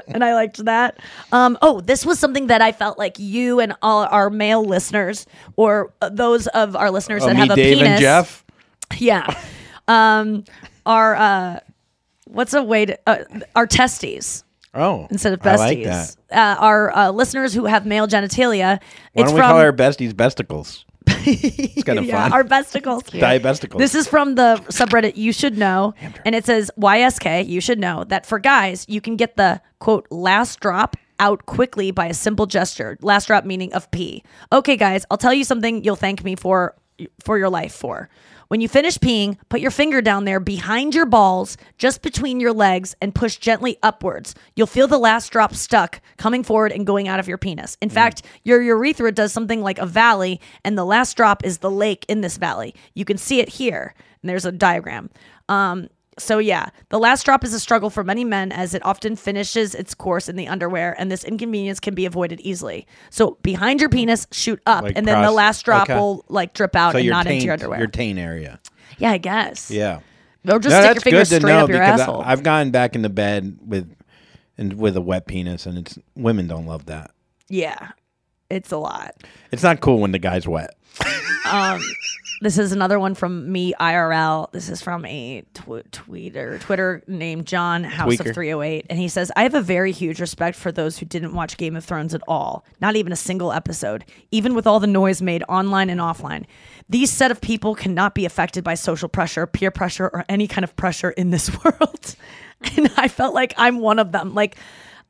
and i liked that um, oh this was something that i felt like you and all our male listeners or uh, those of our listeners Oh, that me, have a Dave, penis and Jeff. yeah um, are uh, what's a way to uh, our testes Oh, instead of besties like. Uh, our uh, listeners who have male genitalia Why it's don't we from call our besties besticles? It's kind of yeah, fun. our besticles. Diabesticles. This is from the subreddit You Should Know. And it says, YSK, you should know that for guys, you can get the quote, last drop out quickly by a simple gesture. Last drop meaning of pee. Okay, guys, I'll tell you something you'll thank me for for your life for. When you finish peeing, put your finger down there behind your balls, just between your legs, and push gently upwards. You'll feel the last drop stuck, coming forward and going out of your penis. In fact, your urethra does something like a valley, and the last drop is the lake in this valley. You can see it here, and there's a diagram. Um, so yeah, the last drop is a struggle for many men as it often finishes its course in the underwear, and this inconvenience can be avoided easily. So behind your penis, shoot up, Like and then the last drop okay. will like drip out so and not taint, into your underwear. Your taint area. yeah, I guess. Yeah. Or just No, stick your that's finger good to straight know up your because asshole. I, I've gone back into bed with and with a wet penis, and it's women don't love that. yeah, it's a lot. It's not cool when the guy's wet. Um, this is another one from me IRL. This is from a tw- tweeter, Twitter named John House Tweaker. of 308. And he says, I have a very huge respect for those who didn't watch Game of Thrones at all, not even a single episode, even with all the noise made online and offline. These set of people cannot be affected by social pressure, peer pressure, or any kind of pressure in this world. and I felt like I'm one of them. Like,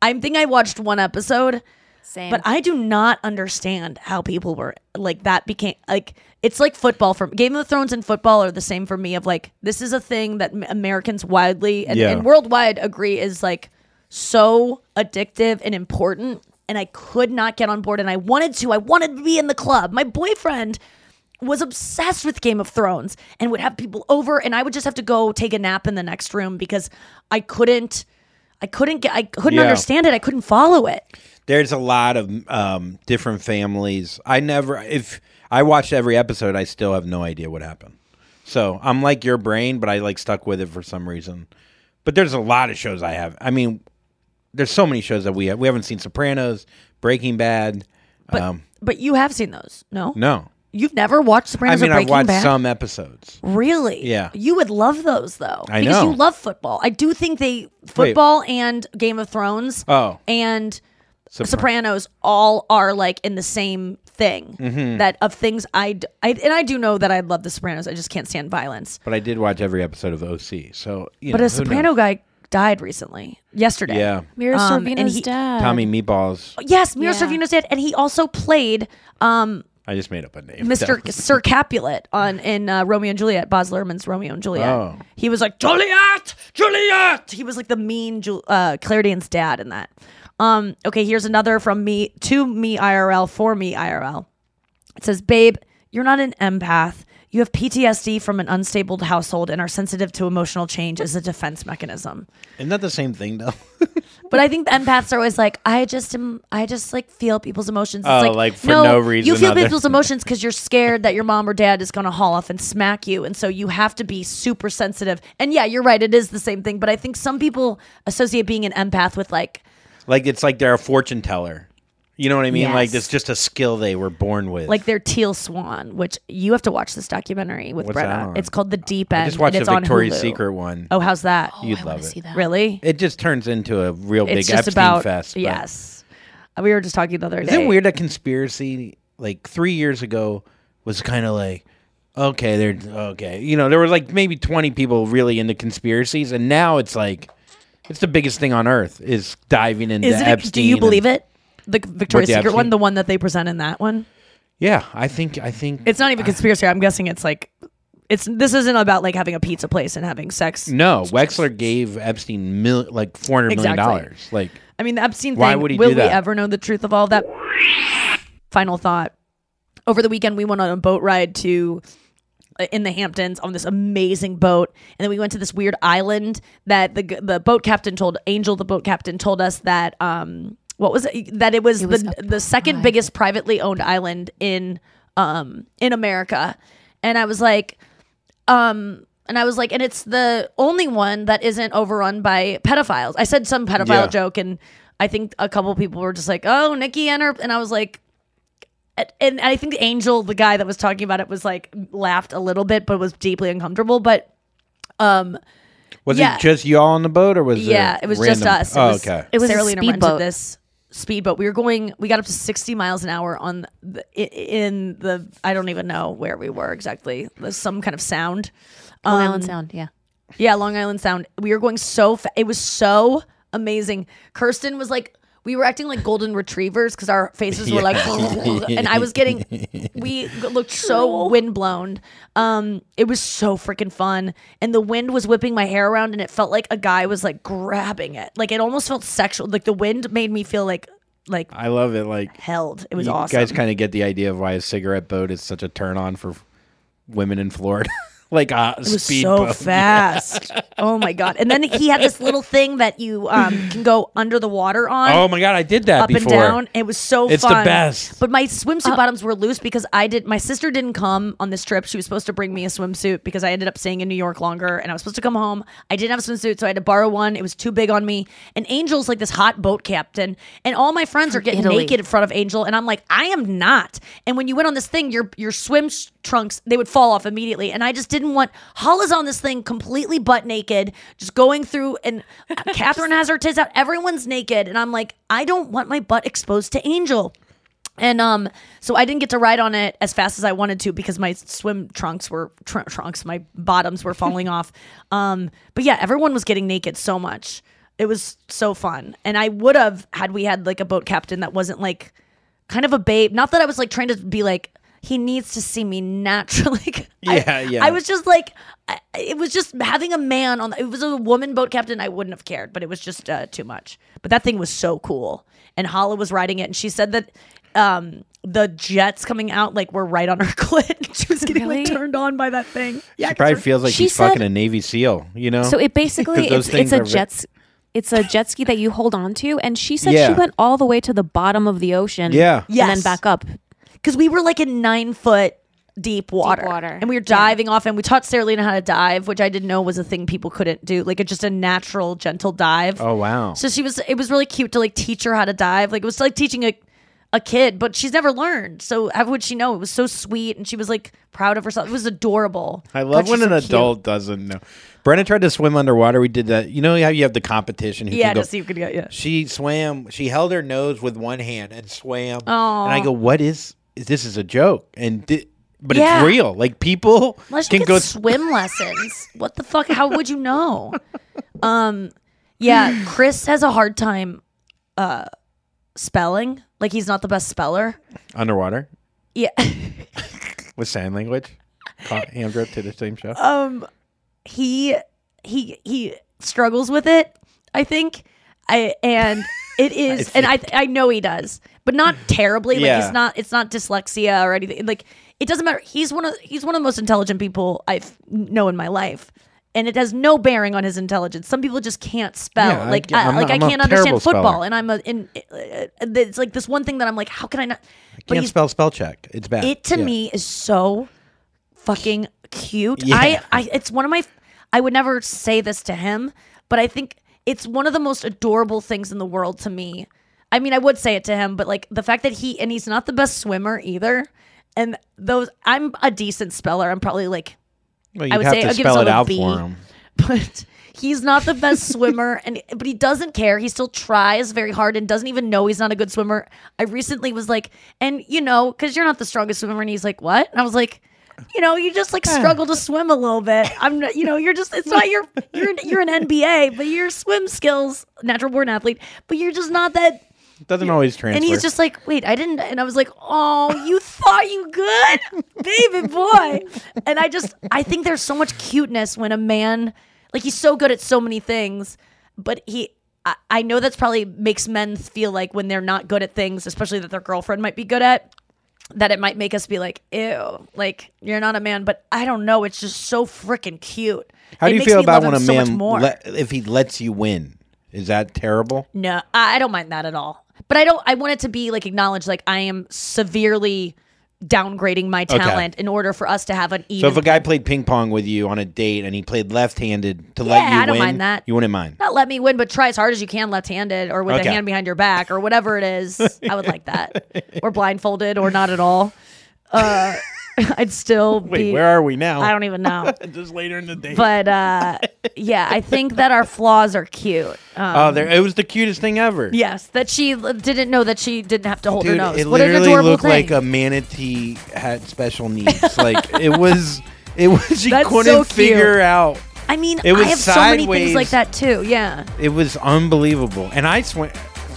I think I watched one episode. Same. But I do not understand how people were like that became like it's like football for Game of Thrones and football are the same for me of like this is a thing that Americans widely and, Yeah. and worldwide agree is like so addictive and important and I could not get on board and I wanted to I wanted to be in the club. My boyfriend was obsessed with Game of Thrones and would have people over and I would just have to go take a nap in the next room because I couldn't I couldn't get I couldn't Yeah. understand it. I couldn't follow it. There's a lot of um, different families. I never, if I watched every episode, I still have no idea what happened. So I'm like your brain, but I like stuck with it for some reason. But there's a lot of shows I have. I mean, there's so many shows that we have. We haven't seen Sopranos, Breaking Bad. But um, but you have seen those, no? no, You've never watched I Sopranos mean or I've Breaking watched Bad? some episodes. Really? Yeah. You would love those though. I because know. you love football. I do think they football and Game of Thrones Oh. and Sopran- Sopranos all are like in the same thing Mhm. that of things I, d- I- and I do know that I love the Sopranos. I just can't stand violence. But I did watch every episode of OC. So you but know, a Soprano knows? guy died recently, yesterday. Yeah. Mira Um, Sorvino's he- dad. Tommy Meatballs. Yes, Mira Yeah. Sorvino's dead, and he also played um, I just made up a name. Mr. That Sir Capulet on in uh, Romeo and Juliet, Baz Luhrmann's Romeo and Juliet. Oh. He was like Juliet, Juliet. He was like the mean Ju- uh, Claire dad in that. Um, okay, here's another from me to me IRL for me IRL. It says, "Babe, you're not an empath. You have PTSD from an unstable household and are sensitive to emotional change as a defense mechanism." Isn't that the same thing though? But I think the empaths are always like, I just am, I just like feel people's emotions. It's Oh, like, like, for no reason You feel other- people's emotions because you're scared that your mom or dad is going to haul off and smack you, and so you have to be super sensitive. And yeah, you're right, it is the same thing. But I think some people associate being an empath with like, like it's like they're a fortune teller. You know what I mean? Like it's just a skill they were born with. like they're teal swan, which you have to watch this documentary with What's that Brenna. on? It's called The Deep End. I just watched the Victoria's Secret one. Oh, how's that? You'd love it. Really? It just turns into a real It's big just Epstein about fest. but- yes. We were just talking the other Is day. Isn't it weird that conspiracy like three years ago was kind of like okay, they're okay. You know, there were like maybe twenty people really into conspiracies, and now it's like it's the biggest thing on earth is diving into Is it? Epstein. do you and- believe it? The Victoria's Secret one, the one that they present in that one. Yeah, I think I think It's not even conspiracy. I'm guessing it's like it's this isn't about like having a pizza place and having sex. no. Wexner gave Epstein mil, like four hundred million Exactly. dollars. Like I mean, the Epstein Why thing. would he will do we that? ever know the truth of all that? Final thought. Over the weekend, we went on a boat ride to in the Hamptons on this amazing boat, and then we went to this weird island that the the boat captain told Angel, the boat captain, told us that um what was it that it was, the the second biggest privately owned island in um in America, and I was like, um and I was like, and it's the only one that isn't overrun by pedophiles. I said some pedophile Yeah. joke, and I think a couple people were just like, "Oh, Nikki and her," and I was like, and- and I think Angel, the guy that was talking about it, was like laughed a little bit, but was deeply uncomfortable. But um, was yeah. it just y'all on the boat or was yeah, there it was just us. It Oh, was, okay. It was a Sarah Lena rented speedboat. this speedboat. We were going. We got up to sixty miles an hour on the, in the. I don't even know where we were exactly. There's some kind of sound. Long Um, Island Sound. Yeah. Yeah, Long Island Sound. We were going so fa- it was so amazing. Kirsten was like we were acting like golden retrievers because our faces were like and I was getting we looked so windblown. Um it was so freaking fun and the wind was whipping my hair around and it felt like a guy was like grabbing it. Like it almost felt sexual. Like the wind made me feel like like I love it. Like held. It was awesome. you awesome. guys kind of get the idea of why a cigarette boat is such a turn on for women in Florida. like uh, It was speed so boat. fast. oh my god! And then he had this little thing that you um, can go under the water on. Oh my god, I did that up before. and down. It was so It's the fun. best. But my swimsuit bottoms were loose because I did. My sister didn't come on this trip. She was supposed to bring me a swimsuit because I ended up staying in New York longer, and I was supposed to come home. I didn't have a swimsuit, so I had to borrow one. It was too big on me. And Angel's like this hot boat captain, and all my friends are getting Italy. naked in front of Angel, and I'm like, I am not. And when you went on this thing, your your swim sh- trunks they would fall off immediately, and I just didn't want. Hala's on this thing completely butt naked, just going through, and Catherine has her tits out. Everyone's naked, and I'm like, I don't want my butt exposed to Angel. And um, so I didn't get to ride on it as fast as I wanted to because my swim trunks were tr- trunks, my bottoms were falling off. Um, but yeah, everyone was getting naked so much. It was so fun, and I would have had we had like a boat captain that wasn't like kind of a babe. Not that I was like trying to be like he needs to see me naturally. I- Yeah, yeah. I was just like, I, it was just having a man on. It was a woman boat captain. I wouldn't have cared, but it was just uh, too much. But that thing was so cool, and Hala was riding it, and she said that um the jets coming out like were right on her clit. she was getting Really? like turned on by that thing. Yeah, She 'cause probably her- feels like She she's fucking a Navy SEAL, you know? So it basically 'Cause those it's, things it's a are ve- jet s- it's a jet ski that you hold on to and she said Yeah. she went all the way to the bottom of the ocean Yeah. and Yes. then back up. Because we were like in nine foot deep water, water. and we were diving off, and we taught Sarah Lena how to dive, which I didn't know was a thing people couldn't do, like a, just a natural, gentle dive. Oh wow. So she was. It was really cute to like teach her how to dive. Like it was like teaching a a kid, but she's never learned. So how would she know? It was so sweet, and she was like proud of herself. It was adorable. I love she's when an so cute. adult doesn't know. Brennan tried to swim underwater. We did that. You know how you have the competition. who Yeah, can go- to see who could get. Yeah. She swam. She held her nose with one hand and swam. Aw. And I go, "What is? Is this is a joke?" And di- but Yeah. it's real. Like people Unless can get go. swim lessons. What the fuck? How would you know? Um, yeah, Chris has a hard time uh spelling. Like he's not the best speller. underwater Yeah. with sign language. Hand drip to the same show. um he he he struggles with it i think i and it is and i i know he does but not terribly like Yeah. he's not it's not dyslexia or anything like it doesn't matter he's one of he's one of the most intelligent people I've know in my life and it has no bearing on his intelligence. Some people just can't spell. Yeah, like, I, I'm like not- I can't understand football, speller. and I'm a. In, uh, it's like this one thing that I'm like, how can I not? I can't spell spell check. It's bad. It to Yeah. me is so fucking cute. Yeah. I, I it's one of my I would never say this to him, but I think it's one of the most adorable things in the world to me. I mean, I would say it to him, but like the fact that he and he's not the best swimmer either. And those I'm a decent speller. I'm probably like Well, I have say to I'll give it out B, for him. But he's not the best swimmer and but he doesn't care. He still tries very hard and doesn't even know he's not a good swimmer. I recently was like, and you know, cuz you're not the strongest swimmer and he's like, "What?" And I was like, you know, you just like struggle to swim a little bit. I'm not, you know, you're just it's not your you're you're an NBA, but your swim skills, natural born athlete, but you're just not that Doesn't always transfer. And he's just like, wait, I didn't. And I was like, oh, you thought you good, baby boy. And I just, I think there's so much cuteness when a man, like, he's so good at so many things, but he, I, I know that's probably makes men feel like when they're not good at things, especially that their girlfriend might be good at, that it might make us be like, ew, like, you're not a man. But I don't know. It's just so freaking cute. How It do you feel about when a so man more. let, if he lets you win? Is that terrible? No, I don't mind that at all. But I don't. I want it to be like acknowledged. Like I am severely downgrading my talent in order for us to have an even. So if a guy played ping pong with you on a date and he played left-handed to let you I don't win, mind that. you wouldn't mind. not let me win, but try as hard as you can left-handed or with Okay. a hand behind your back or whatever it is. I would like that, or blindfolded or not at all. Uh, I'd still Wait, be. where are we now? I don't even know. Just later in the day. But uh, yeah, I think that our flaws are cute. Um, oh, there! It was the cutest thing ever. Yes, that she l- didn't know that she didn't have to hold her nose. it what an literally adorable looked thing. like a manatee had special needs. like it was, it was. She That's couldn't so cute. figure out. I mean, It was I have so many things sideways. like that too. Yeah, It was unbelievable, and I swam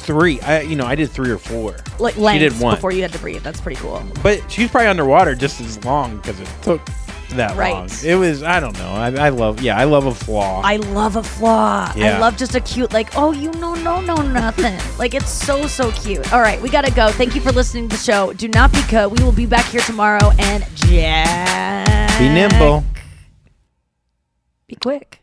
three. I, you know, I did three or four. like she did one, before you had to breathe. That's pretty cool. but she's probably underwater just as long because it took that Right. long. It was. I don't know. I, I love. Yeah, I love a flaw. I love a flaw. Yeah. I love just a cute, like, oh, you know, no, no, nothing. like, it's so, so cute. All right, we got to go. Thank you for listening to the show. Do not be cut. We will be back here tomorrow and Jack. Be nimble. Be quick.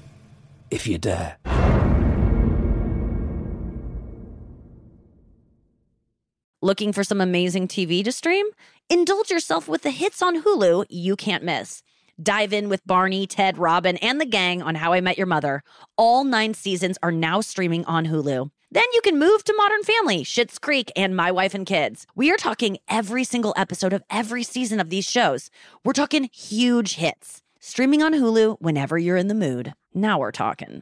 if you dare. Looking for some amazing TV to stream? Indulge yourself with the hits on Hulu you can't miss. Dive in with Barney, Ted, Robin, and the gang on How I Met Your Mother. All nine seasons are now streaming on Hulu. Then you can move to Modern Family, Schitt's Creek, and My Wife and Kids. We are talking every single episode of every season of these shows. We're talking huge hits. Streaming on Hulu whenever you're in the mood. Now we're talking.